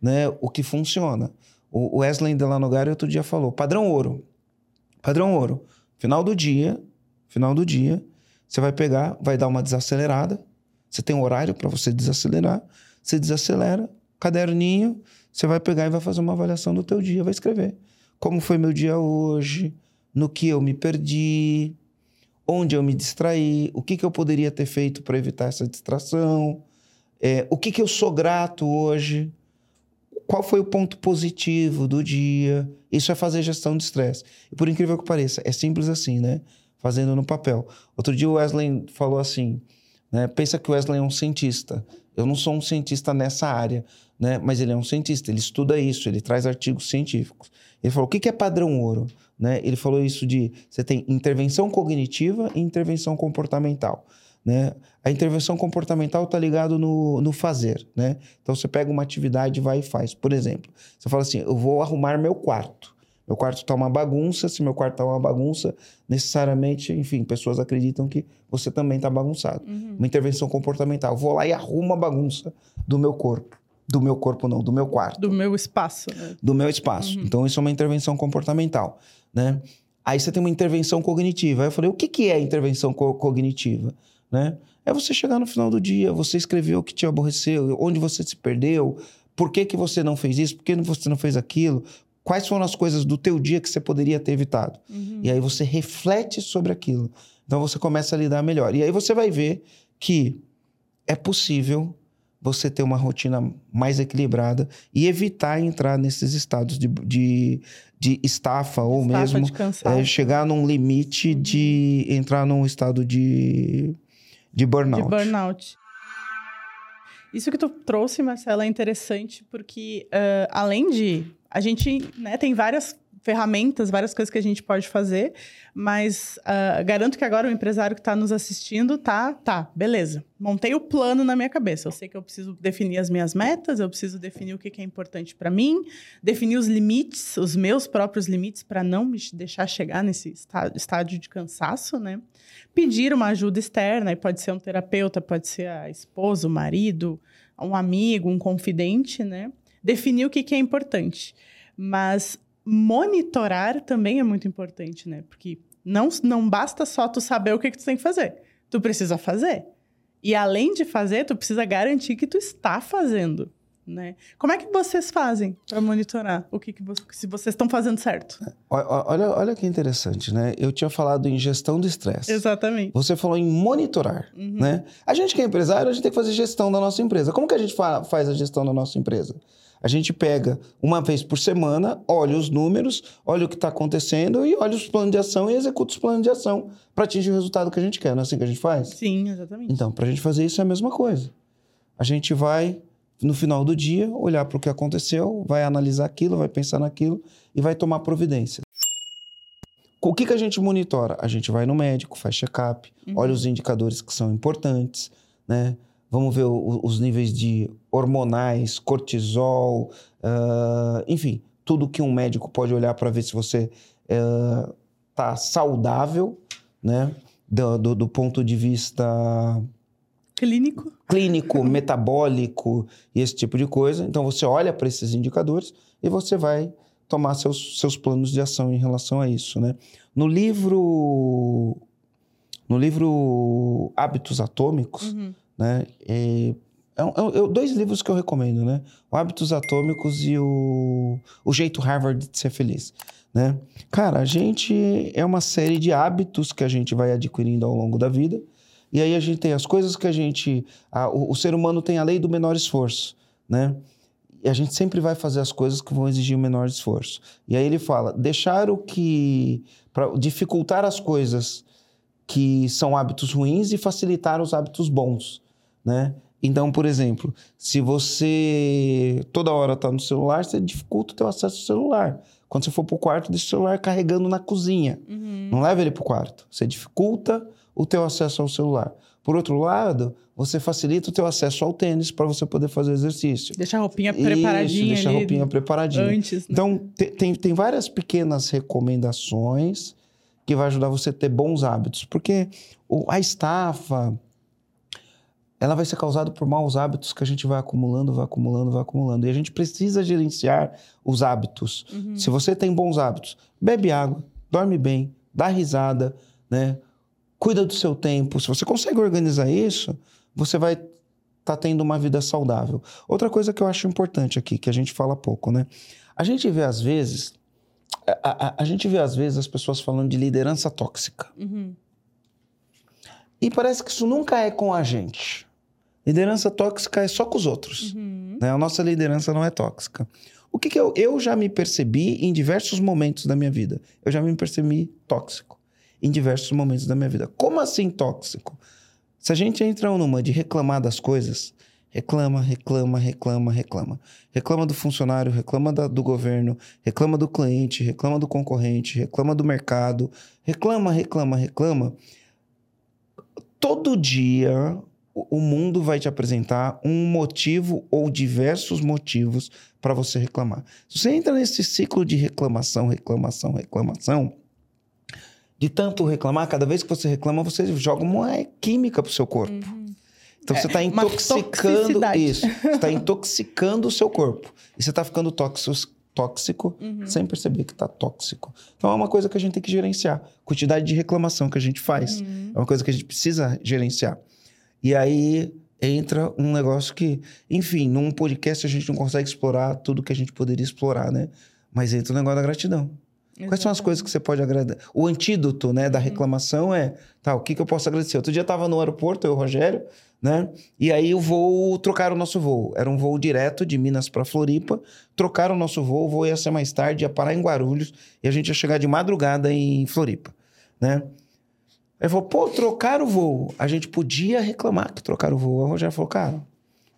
né, o que funciona. O Wesley Delanogari outro dia falou, padrão ouro. Padrão ouro. Final do dia, final do dia, você vai pegar, vai dar uma desacelerada. Você tem um horário para você desacelerar. Você desacelera, caderninho, você vai pegar e vai fazer uma avaliação do teu dia, vai escrever. Como foi meu dia hoje? No que eu me perdi? Onde eu me distraí? O que, que eu poderia ter feito para evitar essa distração? É, o que, que eu sou grato hoje? Qual foi o ponto positivo do dia? Isso é fazer gestão de estresse. Por incrível que pareça, é simples assim, né? Fazendo no papel. Outro dia o Wesley falou assim, né? Pensa que o Wesley é um cientista. Eu não sou um cientista nessa área, né? Mas ele é um cientista, ele estuda isso, ele traz artigos científicos. Ele falou, o que que é padrão ouro? Né? Ele falou isso de, você tem intervenção cognitiva e intervenção comportamental. Né? A intervenção comportamental está ligado no, no fazer, né? Então você pega uma atividade, vai e faz. Por exemplo, você fala assim: eu vou arrumar meu quarto. Meu quarto está uma bagunça. Se meu quarto está uma bagunça, necessariamente, enfim, pessoas acreditam que você também está bagunçado. Uhum. Uma intervenção comportamental. Vou lá e arrumo a bagunça do meu corpo. Do meu corpo, não, do meu quarto Do meu espaço. né? do meu espaço. Então, isso é uma intervenção comportamental, né? Aí você tem uma intervenção cognitiva. Aí eu falei, o que, que é intervenção co- cognitiva? Né? É você chegar no final do dia, você escrever o que te aborreceu, onde você se perdeu, por que, que você não fez isso, por que você não fez aquilo, quais foram as coisas do teu dia que você poderia ter evitado. Uhum. E aí você reflete sobre aquilo. Então você começa a lidar melhor. E aí você vai ver que é possível você ter uma rotina mais equilibrada e evitar entrar nesses estados de, de, de estafa ou Estafa mesmo é, chegar num limite de entrar num estado de, de burnout. De burnout. Isso que tu trouxe, Marcela, é interessante porque, ah, além de. A gente né, tem várias ferramentas, várias coisas que a gente pode fazer, mas ah, garanto que agora o empresário que está nos assistindo tá, tá, beleza. Montei o plano na minha cabeça. Eu sei que eu preciso definir as minhas metas, eu preciso definir o que, que é importante para mim, definir os limites, os meus próprios limites, para não me deixar chegar nesse estádio de cansaço, né? pedir uma ajuda externa, e pode ser um terapeuta, pode ser a esposa, o marido, um amigo, um confidente, né? Definir o que, que é importante. Mas monitorar também é muito importante, né? Porque não, não basta só tu saber o que, que tu tem que fazer. Tu precisa fazer. E além de fazer, tu precisa garantir que tu está fazendo, né? Como é que vocês fazem para monitorar o que, que vo- se vocês estão fazendo certo? O- Olha, olha que interessante, né? Eu tinha falado em gestão do estresse. Exatamente. Você falou em monitorar, Uhum. né? A gente que é empresário, a gente tem que fazer gestão da nossa empresa. Como que a gente fa- faz a gestão da nossa empresa? A gente pega uma vez por semana, olha os números, olha o que está acontecendo e olha os planos de ação e executa os planos de ação para atingir o resultado que a gente quer. Não é assim que a gente faz? Sim, exatamente. Então, para a gente fazer isso é a mesma coisa. A gente vai, no final do dia, olhar para o que aconteceu, vai analisar aquilo, vai pensar naquilo e vai tomar providências. O que, que a gente monitora? A gente vai no médico, faz check-up, Uhum. olha os indicadores que são importantes, né? Vamos ver os níveis de hormonais, cortisol, ah, enfim, tudo que um médico pode olhar para ver se você está saudável, né? Do, do- do ponto de vista Clínico. Clínico, [LAUGHS] metabólico e esse tipo de coisa. Então você olha para esses indicadores e você vai tomar seus, seus planos de ação em relação a isso, né? No livro no livro Hábitos Atômicos, Uhum. Né? É, é, é um- dois livros que eu recomendo, né? O Hábitos Atômicos e o, o Jeito Harvard de Ser Feliz, né? Cara, a gente é uma série de hábitos que a gente vai adquirindo ao longo da vida. E aí a gente tem as coisas que a gente... a- o, o ser humano tem a lei do menor esforço, né? E a gente sempre vai fazer as coisas que vão exigir o menor esforço. E aí ele fala, deixar o que... Pra dificultar as coisas que são hábitos ruins e facilitar os hábitos bons, né? Então, por exemplo, se você toda hora está no celular, você dificulta o teu acesso ao celular. Quando você for para o quarto, deixa o celular carregando na cozinha. Uhum. Não leva ele para o quarto. Você dificulta o teu acesso ao celular. Por outro lado, você facilita o teu acesso ao tênis para você poder fazer exercício. Deixa a roupinha Isso, preparadinha deixa a roupinha preparadinha. antes. né? Então, te- tem, tem várias pequenas recomendações que vai ajudar você a ter bons hábitos. Porque a estafa, ela vai ser causada por maus hábitos que a gente vai acumulando, vai acumulando, vai acumulando. E a gente precisa gerenciar os hábitos. Uhum. Se você tem bons hábitos, bebe água, dorme bem, dá risada, né? Cuida do seu tempo. Se você consegue organizar isso, você vai estar tendo uma vida saudável. Outra coisa que eu acho importante aqui, que a gente fala pouco, né? A gente vê às vezes, a, a- a gente vê às vezes as pessoas falando de liderança tóxica. Uhum. E parece que isso nunca é com a gente. Liderança tóxica é só com os outros. Uhum. né? A nossa liderança não é tóxica. O que, que eu, eu já me percebi em diversos momentos da minha vida? Eu já me percebi tóxico em diversos momentos da minha vida. Como assim tóxico? Se a gente entra numa de reclamar das coisas, reclama, reclama, reclama, reclama. Reclama do funcionário, reclama da- do governo, reclama do cliente, reclama do concorrente, reclama do mercado, reclama, reclama, reclama. Todo dia o mundo vai te apresentar um motivo ou diversos motivos para você reclamar. Se você entra nesse ciclo de reclamação, reclamação, reclamação, de tanto reclamar, cada vez que você reclama, você joga uma química pro seu corpo. Uhum. Então você está intoxicando isso. Você está intoxicando o seu corpo. E você está ficando tóxico, tóxico Uhum. sem perceber que está tóxico. Então é uma coisa que a gente tem que gerenciar. Quantidade de reclamação que a gente faz. Uhum. É uma coisa que a gente precisa gerenciar. E aí entra um negócio que, enfim, num podcast a gente não consegue explorar tudo que a gente poderia explorar, né? Mas entra o negócio da gratidão. Quais são as coisas que você pode agradecer? O antídoto, né, da reclamação é, tá, o que, que eu posso agradecer? Outro dia eu estava no aeroporto, eu e o Rogério, né? E aí o voo, trocaram o nosso voo. Era um voo direto de Minas para Floripa. Trocaram o nosso voo, o voo ia ser mais tarde, ia parar em Guarulhos e a gente ia chegar de madrugada em Floripa, né? Aí falou, pô, trocaram o voo. A gente podia reclamar que trocaram o voo. Aí o Rogério falou, cara,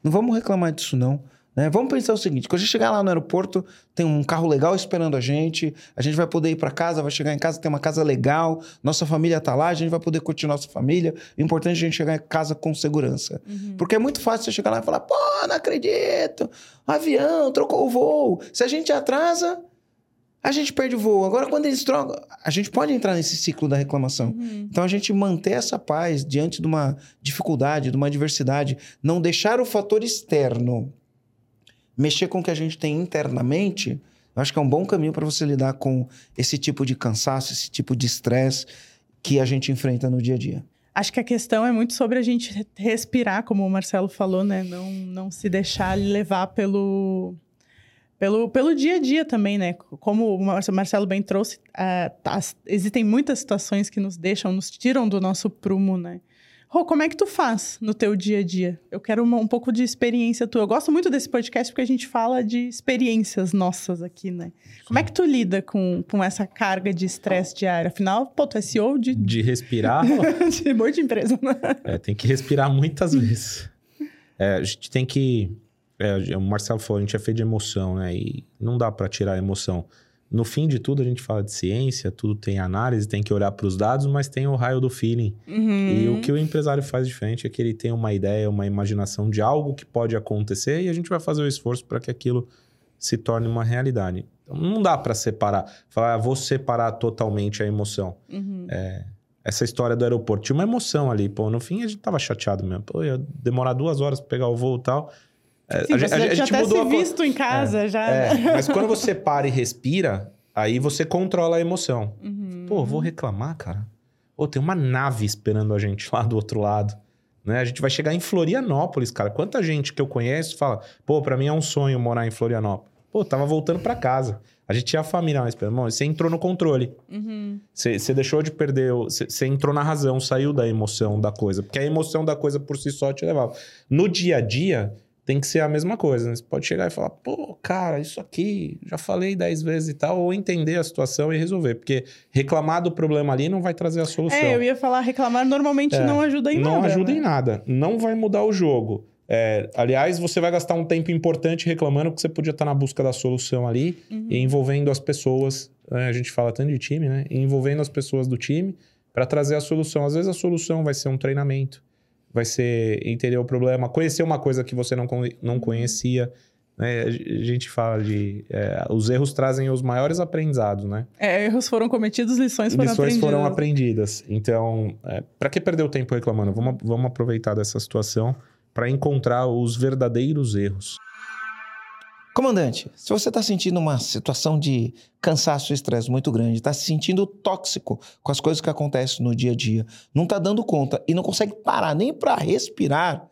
não vamos reclamar disso não. Né? Vamos pensar o seguinte, quando a gente chegar lá no aeroporto, tem um carro legal esperando a gente, a gente vai poder ir para casa, vai chegar em casa, tem uma casa legal, nossa família tá lá, a gente vai poder curtir nossa família. O importante é a gente chegar em casa com segurança. Uhum. Porque é muito fácil você chegar lá e falar, pô, não acredito, avião, trocou o voo. Se a gente atrasa, a gente perde o voo. Agora, quando eles trocam, a gente pode entrar nesse ciclo da reclamação. Uhum. Então, a gente manter essa paz diante de uma dificuldade, de uma adversidade, não deixar o fator externo mexer com o que a gente tem internamente, eu acho que é um bom caminho para você lidar com esse tipo de cansaço, esse tipo de estresse que a gente enfrenta no dia a dia. Acho que a questão é muito sobre a gente re- respirar, como o Marcelo falou, né? Não, não se deixar levar pelo, pelo, pelo dia a dia também, né? Como o Mar- Marcelo bem trouxe, tá- existem muitas situações que nos deixam, nos tiram do nosso prumo, né? Rô, como é que tu faz no teu dia a dia? Eu quero uma- um pouco de experiência tua. Eu gosto muito desse podcast porque a gente fala de experiências nossas aqui, né? Como é que tu lida com, com essa carga de estresse diário? Afinal, pô, tu é CEO de, De respirar, [LAUGHS] de monte de empresa, né? é, tem que respirar muitas vezes. É, a gente tem que. é, o Marcelo falou, a gente é feito de emoção, né? E não dá para tirar a emoção. No fim de tudo, a gente fala de ciência, tudo tem análise, tem que olhar para os dados, mas tem o raio do feeling. Uhum. E o que o empresário faz diferente é que ele tem uma ideia, uma imaginação de algo que pode acontecer e a gente vai fazer o esforço para que aquilo se torne uma realidade. Então, não dá para separar, falar, ah, vou separar totalmente a emoção. Uhum. essa história do aeroporto. Tinha uma emoção ali, pô. No fim, a gente tava chateado mesmo. Pô, ia demorar duas horas pra pegar o voo e tal. É, Sim, a, gente, a, a gente até mudou se visto a... em casa é, já. É, mas quando [LAUGHS] você para e respira, aí você controla a emoção. Uhum. Pô, vou reclamar, cara. Pô, tem uma nave esperando a gente lá do outro lado. Né? A gente vai chegar em Florianópolis, cara. Quanta gente que eu conheço fala, pô, pra mim é um sonho morar em Florianópolis. Pô, tava voltando para casa. A gente tinha a família mais perto. Você entrou no controle. Uhum. Você, você deixou de perder. Você, você entrou na razão, saiu da emoção da coisa. Porque a emoção da coisa por si só te levava. No dia a dia, tem que ser a mesma coisa. Né? Você pode chegar e falar, pô, cara, isso aqui já falei dez vezes e tal, ou entender a situação e resolver. Porque reclamar do problema ali não vai trazer a solução. É, eu ia falar, reclamar normalmente é, não ajuda em não nada. Não ajuda né? em nada. Não vai mudar o jogo. É, aliás, você vai gastar um tempo importante reclamando que você podia estar na busca da solução ali uhum. e envolvendo as pessoas. Né? A gente fala tanto de time, né? E envolvendo as pessoas do time para trazer a solução. Às vezes a solução vai ser um treinamento vai ser entender o problema, conhecer uma coisa que você não, não conhecia. Né? A gente fala de. É, os erros trazem os maiores aprendizados, né? É, erros foram cometidos, lições foram lições aprendidas. Lições foram aprendidas. Então, é, para que perder o tempo reclamando? Vamos, vamos aproveitar dessa situação para encontrar os verdadeiros erros. Comandante, se você está sentindo uma situação de cansaço e estresse muito grande, está se sentindo tóxico com as coisas que acontecem no dia a dia, não está dando conta e não consegue parar nem para respirar,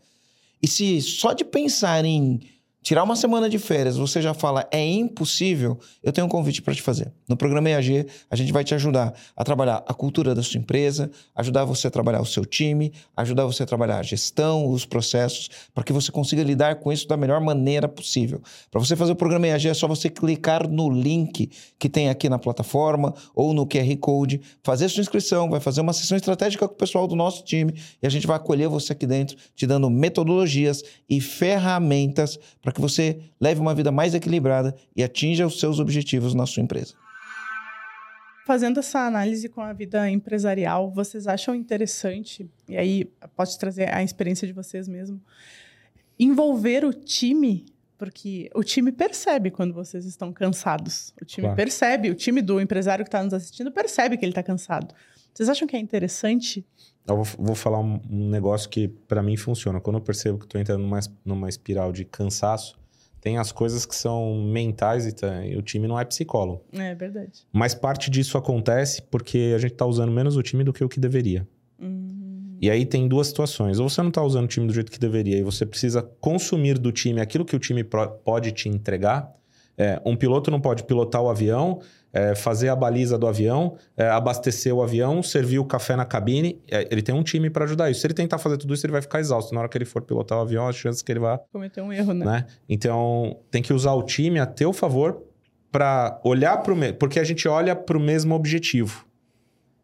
e se só de pensar em tirar uma semana de férias, você já fala é impossível, eu tenho um convite para te fazer. No programa EAG, a gente vai te ajudar a trabalhar a cultura da sua empresa, ajudar você a trabalhar o seu time, ajudar você a trabalhar a gestão, os processos, para que você consiga lidar com isso da melhor maneira possível. Para você fazer o programa EAG é só você clicar no link que tem aqui na plataforma ou no QR Code, fazer sua inscrição, vai fazer uma sessão estratégica com o pessoal do nosso time e a gente vai acolher você aqui dentro, te dando metodologias e ferramentas para para que você leve uma vida mais equilibrada e atinja os seus objetivos na sua empresa. Fazendo essa análise com a vida empresarial, vocês acham interessante, e aí pode trazer a experiência de vocês mesmo, envolver o time porque o time percebe quando vocês estão cansados. O time claro. percebe, o time do empresário que está nos assistindo percebe que ele está cansado. Vocês acham que é interessante? Eu vou, vou falar um, um, negócio que para mim funciona. Quando eu percebo que estou entrando numa, numa espiral de cansaço, tem as coisas que são mentais e, tá, e, o time não é psicólogo. É verdade. Mas parte disso acontece porque a gente está usando menos o time do que o que deveria. Uhum. E aí tem duas situações. Ou você não está usando o time do jeito que deveria e você precisa consumir do time aquilo que o time pode te entregar. É, um piloto não pode pilotar o avião é, fazer a baliza do avião, é, abastecer o avião, servir o café na cabine. É, ele tem um time para ajudar isso. Se ele tentar fazer tudo isso, ele vai ficar exausto. Na hora que ele for pilotar o avião, as chances que ele vai cometer um erro, né? né? Então, tem que usar o time a teu favor para olhar para o porque a gente olha para o mesmo objetivo.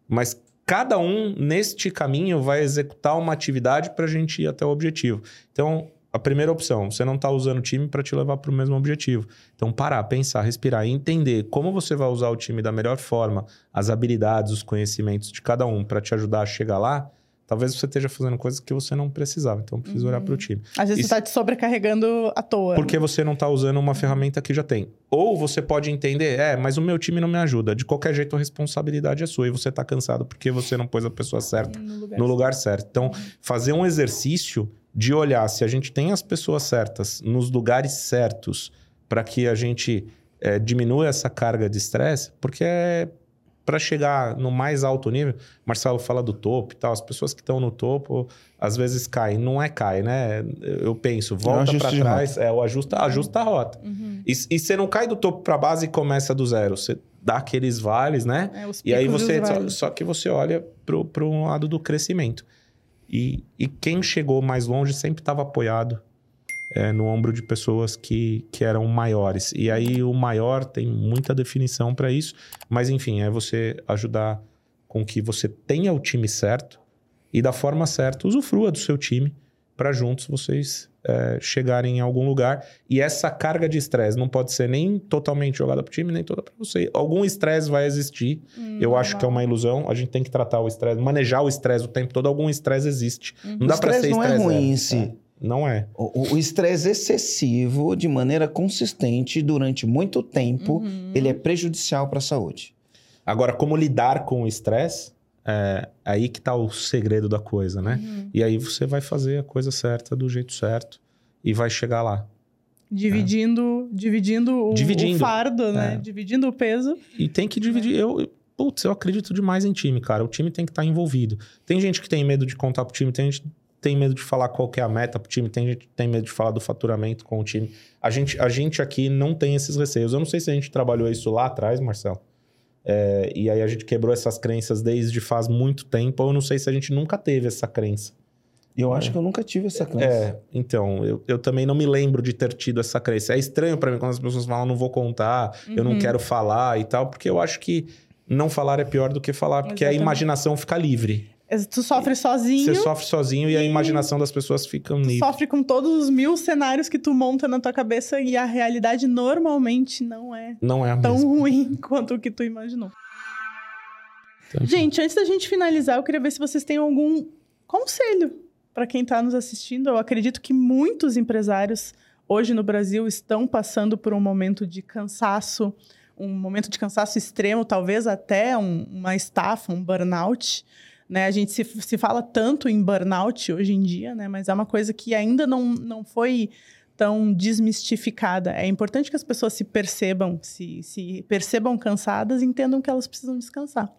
Mas cada um neste caminho vai executar uma atividade para a gente ir até o objetivo. Então, a primeira opção, você não está usando o time para te levar para o mesmo objetivo. Então, parar, pensar, respirar e entender como você vai usar o time da melhor forma, as habilidades, os conhecimentos de cada um para te ajudar a chegar lá, talvez você esteja fazendo coisas que você não precisava. Então, precisa uhum. olhar para o time. Às vezes e você está te sobrecarregando à toa. Porque você não está usando uma ferramenta que já tem. Ou você pode entender, é, mas o meu time não me ajuda. De qualquer jeito, a responsabilidade é sua e você está cansado porque você não pôs a pessoa certa no lugar, no lugar certo. Então, uhum. fazer um exercício de olhar se a gente tem as pessoas certas nos lugares certos para que a gente é, diminua essa carga de estresse, porque é para chegar no mais alto nível, Marcelo fala do topo e tal, as pessoas que estão no topo às vezes caem, não é cai, né? Eu penso, volta para trás, é o ajusta, ajusta a rota. Uhum. E, e você não cai do topo para base e começa do zero, você dá aqueles vales, né? É, e aí você só, só, que você olha para um lado do crescimento. E, e quem chegou mais longe sempre estava apoiado é, no ombro de pessoas que, que eram maiores. E aí o maior tem muita definição para isso, mas enfim, é você ajudar com que você tenha o time certo e da forma certa usufrua do seu time para juntos vocês é, chegarem em algum lugar. E essa carga de estresse não pode ser nem totalmente jogada para o time, nem toda para você. Algum estresse vai existir. Hum, Eu acho que é uma ilusão. A gente tem que tratar o estresse, manejar o estresse o tempo todo. Algum estresse existe. Uhum. Não dá para ser estresse. não é ruim em si. É. Não é. O estresse excessivo, de maneira consistente, durante muito tempo, uhum. ele é prejudicial para a saúde. Agora, como lidar com o estresse é aí que tá o segredo da coisa, né? Uhum. E aí você vai fazer a coisa certa do jeito certo e vai chegar lá. Dividindo, dividindo, o, Dividindo. o fardo, né? É. Dividindo o peso. E tem que dividir. Eu, putz, eu acredito demais em time, cara. O time tem que estar envolvido. Tem gente que tem medo de contar pro time, tem gente que tem medo de falar qual é a meta pro time, tem gente que tem medo de falar do faturamento com o time. A gente, a gente aqui não tem esses receios. Eu não sei se a gente trabalhou isso lá atrás, Marcelo. É, e aí a gente quebrou essas crenças desde faz muito tempo. Eu não sei se a gente nunca teve essa crença. Eu acho que eu nunca tive essa crença. É, então, eu, eu também não me lembro de ter tido essa crença. É estranho pra mim quando as pessoas falam, não vou contar, eu não Uhum. quero falar e tal, porque eu acho que não falar é pior do que falar, porque a Exatamente. imaginação fica livre. Tu sofre sozinho, Você sofre sozinho e a E- imaginação das pessoas fica livre. sofre com todos os mil cenários que tu monta na tua cabeça e a realidade normalmente não é Não é a tão mesma. ruim [LAUGHS] quanto o que tu imaginou. Então, Gente, antes da gente finalizar, eu queria ver se vocês têm algum conselho para quem está nos assistindo. Eu acredito que muitos empresários hoje no Brasil estão passando por um momento de cansaço, um momento de cansaço extremo, talvez até um- uma estafa, um burnout. Né? A gente se, se fala tanto em burnout hoje em dia, né? mas é uma coisa que ainda não, não foi tão desmistificada. É importante que as pessoas se percebam, se, se percebam cansadas e entendam que elas precisam descansar.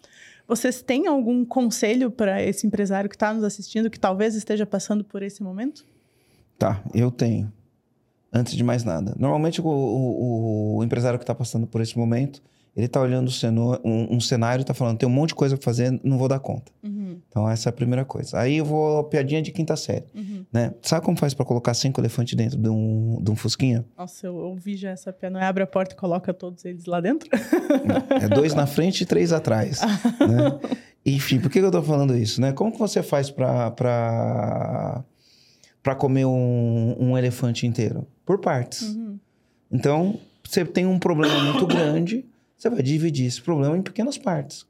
Vocês têm algum conselho para esse empresário que está nos assistindo, que talvez esteja passando por esse momento? Tá, eu tenho. Antes de mais nada. Normalmente o, o- o empresário que está passando por esse momento, ele está olhando o ceno- um, um cenário e está falando, tem um monte de coisa para fazer, não vou dar conta. Então essa é a primeira coisa. Aí eu vou, piadinha de quinta série, Uhum. né? Sabe como faz para colocar cinco elefantes dentro de um, de um fusquinha? Nossa, eu ouvi já essa piada. Não é abre a porta e coloca todos eles lá dentro? É dois na frente e três atrás, né? [LAUGHS] Enfim, por que eu tô falando isso, né? Como que você faz para para comer um, um elefante inteiro? Por partes. Uhum. Então, você tem um problema muito grande, você vai dividir esse problema em pequenas partes,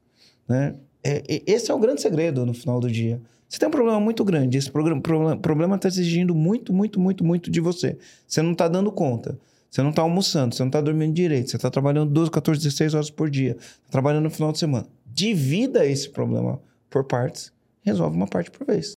né? É, esse é o grande segredo no final do dia. Você tem um problema muito grande, esse problema- está exigindo muito, muito, muito, muito de você. Você não está dando conta. Você não está almoçando, você não está dormindo direito, você está trabalhando 12, 14, 16 horas por dia, tá trabalhando no final de semana. Divida esse problema por partes, resolve uma parte por vez.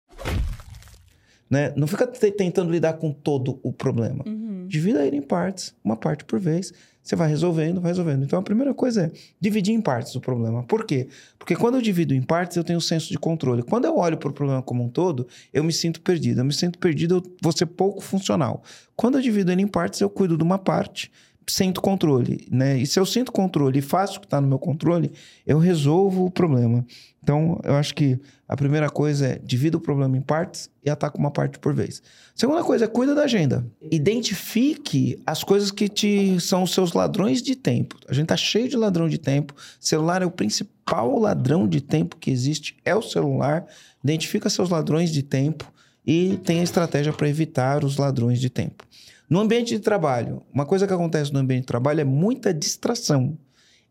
Né? Não fica te- tentando lidar com todo o problema. Uhum. Divida ele em partes, uma parte por vez. Você vai resolvendo, vai resolvendo. Então a primeira coisa é dividir em partes o problema. Por quê? Porque quando eu divido em partes, eu tenho um senso de controle. Quando eu olho para o problema como um todo, eu me sinto perdido. Eu me sinto perdido, eu vou ser pouco funcional. Quando eu divido ele em partes, eu cuido de uma parte, sinto controle. Né? E se eu sinto controle e faço o que está no meu controle, eu resolvo o problema. Então, eu acho que a primeira coisa é divida o problema em partes e ataca uma parte por vez. Segunda coisa é cuida da agenda. Identifique as coisas que te são os seus ladrões de tempo. A gente tá cheio de ladrão de tempo. Celular é o principal ladrão de tempo que existe, é o celular. Identifica seus ladrões de tempo e tenha estratégia para evitar os ladrões de tempo. No ambiente de trabalho, uma coisa que acontece no ambiente de trabalho é muita distração.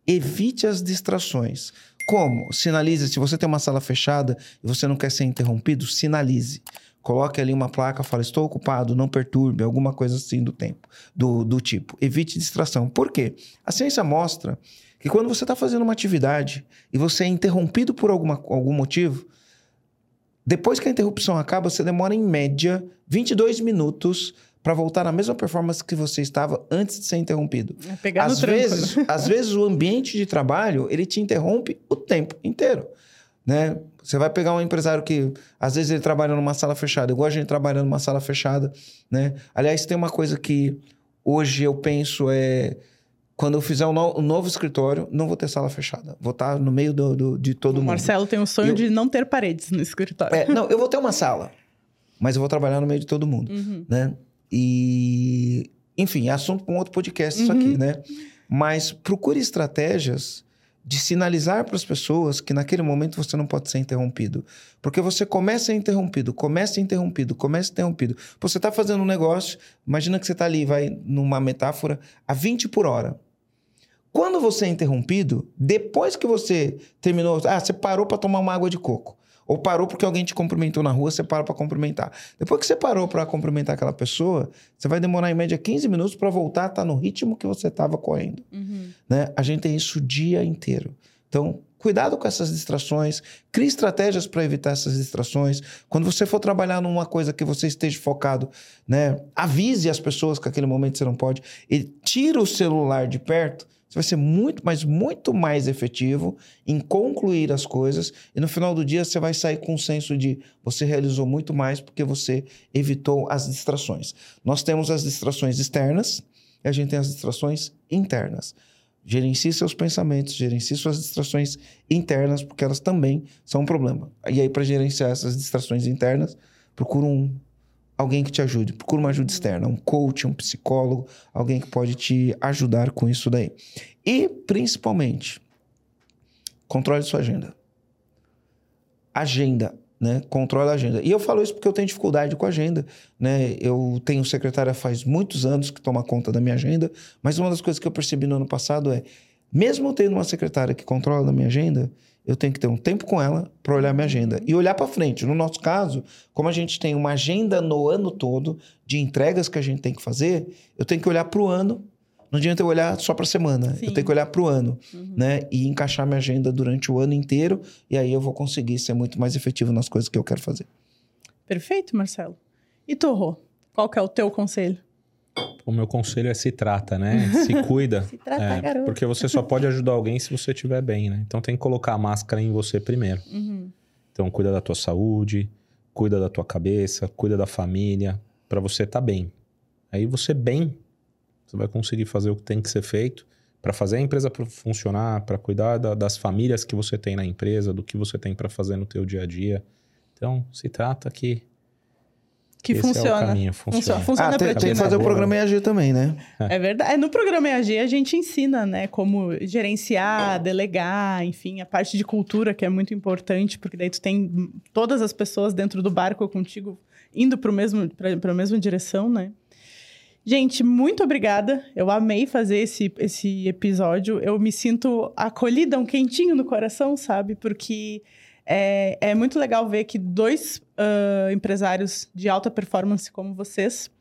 Evite as distrações. Como? Sinalize. Se você tem uma sala fechada e você não quer ser interrompido, sinalize. Coloque ali uma placa, fala, estou ocupado, não perturbe, alguma coisa assim do tempo, do, do tipo. Evite distração. Por quê? A ciência mostra que quando você está fazendo uma atividade e você é interrompido por alguma, algum motivo, depois que a interrupção acaba, você demora em média 22 minutos para voltar na mesma performance que você estava antes de ser interrompido. É pegar Às tranco. vezes, né? às vezes o ambiente de trabalho, ele te interrompe o tempo inteiro, né? Você vai pegar um empresário que às vezes ele trabalha numa sala fechada, igual a gente trabalhando numa sala fechada, né? Aliás, tem uma coisa que hoje eu penso é quando eu fizer um, no- um novo escritório, não vou ter sala fechada. Vou estar no meio do, do- de todo O mundo. Marcelo tem o sonho Eu- de não ter paredes no escritório. É, não, eu vou ter uma sala, mas eu vou trabalhar no meio de todo mundo Uhum. né? E, enfim, é assunto para um outro podcast isso Uhum. aqui, né? Mas procure estratégias de sinalizar para as pessoas que naquele momento você não pode ser interrompido. Porque você começa a interrompido, começa interrompido, começa interrompido. Você está fazendo um negócio, imagina que você está ali, vai numa metáfora, a 20 por hora. Quando você é interrompido, depois que você terminou, ah, você parou para tomar uma água de coco. Ou parou porque alguém te cumprimentou na rua, você para para cumprimentar. Depois que você parou para cumprimentar aquela pessoa, você vai demorar em média 15 minutos para voltar a estar no ritmo que você estava correndo. Uhum. Né? A gente tem isso o dia inteiro. Então, cuidado com essas distrações, crie estratégias para evitar essas distrações. Quando você for trabalhar numa coisa que você esteja focado, né, avise as pessoas que aquele momento você não pode e tira o celular de perto. Você vai ser muito, mas muito mais efetivo em concluir as coisas e no final do dia você vai sair com um senso de você realizou muito mais porque você evitou as distrações. Nós temos as distrações externas e a gente tem as distrações internas. Gerencie seus pensamentos, gerencie suas distrações internas, porque elas também são um problema. E aí, para gerenciar essas distrações internas, procura um, alguém que te ajude. Procura uma ajuda externa, um coach, um psicólogo, alguém que pode te ajudar com isso daí. E, principalmente, controle sua agenda. Agenda né? Controla a agenda. E eu falo isso porque eu tenho dificuldade com a agenda, né? Eu tenho secretária faz muitos anos que toma conta da minha agenda, mas uma das coisas que eu percebi no ano passado é, mesmo tendo uma secretária que controla da minha agenda, eu tenho que ter um tempo com ela para olhar minha agenda e olhar para frente. No nosso caso, como a gente tem uma agenda no ano todo de entregas que a gente tem que fazer, eu tenho que olhar para o ano não adianta eu olhar só para a semana. Sim. Eu tenho que olhar para o ano, uhum. né? E encaixar minha agenda durante o ano inteiro. E aí eu vou conseguir ser muito mais efetivo nas coisas que eu quero fazer. Perfeito, Marcelo. E Torro, qual que é o teu conselho? O meu conselho é se trata, né? [LAUGHS] Se cuida. se trata, é, garoto. Porque você só pode ajudar alguém se você estiver bem, né? Então tem que colocar a máscara em você primeiro. Uhum. Então cuida da tua saúde, cuida da tua cabeça, cuida da família, para você estar tá bem. Aí você bem, você vai conseguir fazer o que tem que ser feito para fazer a empresa funcionar, para cuidar da, das famílias que você tem na empresa, do que você tem para fazer no teu dia a dia. Então, se trata que que Esse funciona. É o caminho, funciona. funciona ah, tem, tem que fazer o programa EAG também, né? É verdade. É, no programa EAG a gente ensina, né, como gerenciar, delegar, enfim, a parte de cultura que é muito importante, porque daí tu tem todas as pessoas dentro do barco contigo indo para mesmo para a mesma direção, né? Gente, muito obrigada. Eu amei fazer esse, esse episódio. Eu me sinto acolhida, um quentinho no coração, sabe? Porque é, é muito legal ver que dois uh, empresários de alta performance como vocês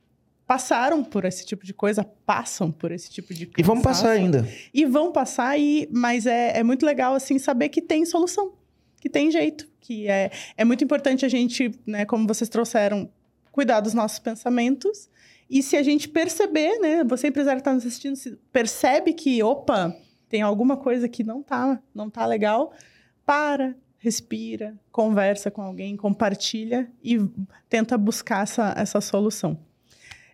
passaram por esse tipo de coisa, passam por esse tipo de E vão passar ainda. E vão passar, e, mas é, é muito legal, assim, saber que tem solução, que tem jeito, que é, é muito importante a gente, né, como vocês trouxeram, cuidar dos nossos pensamentos e se a gente perceber, né? Você, empresário que está nos assistindo, percebe que, opa, tem alguma coisa que não tá, não tá legal, para, respira, conversa com alguém, compartilha e tenta buscar essa, essa solução.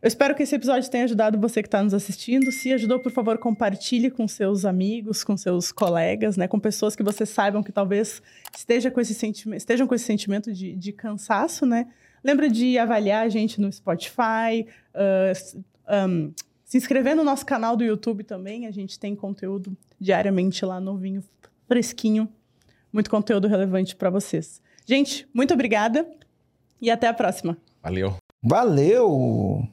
Eu espero que esse episódio tenha ajudado você que está nos assistindo. Se ajudou, por favor, compartilhe com seus amigos, com seus colegas, né? Com pessoas que você saibam que talvez esteja com esse sentimento, estejam com esse sentimento de, de cansaço, né? Lembra de avaliar a gente no Spotify, uh, um, se inscrever no nosso canal do YouTube também. A gente tem conteúdo diariamente lá novinho, fresquinho. Muito conteúdo relevante para vocês. Gente, muito obrigada e até a próxima. Valeu. Valeu!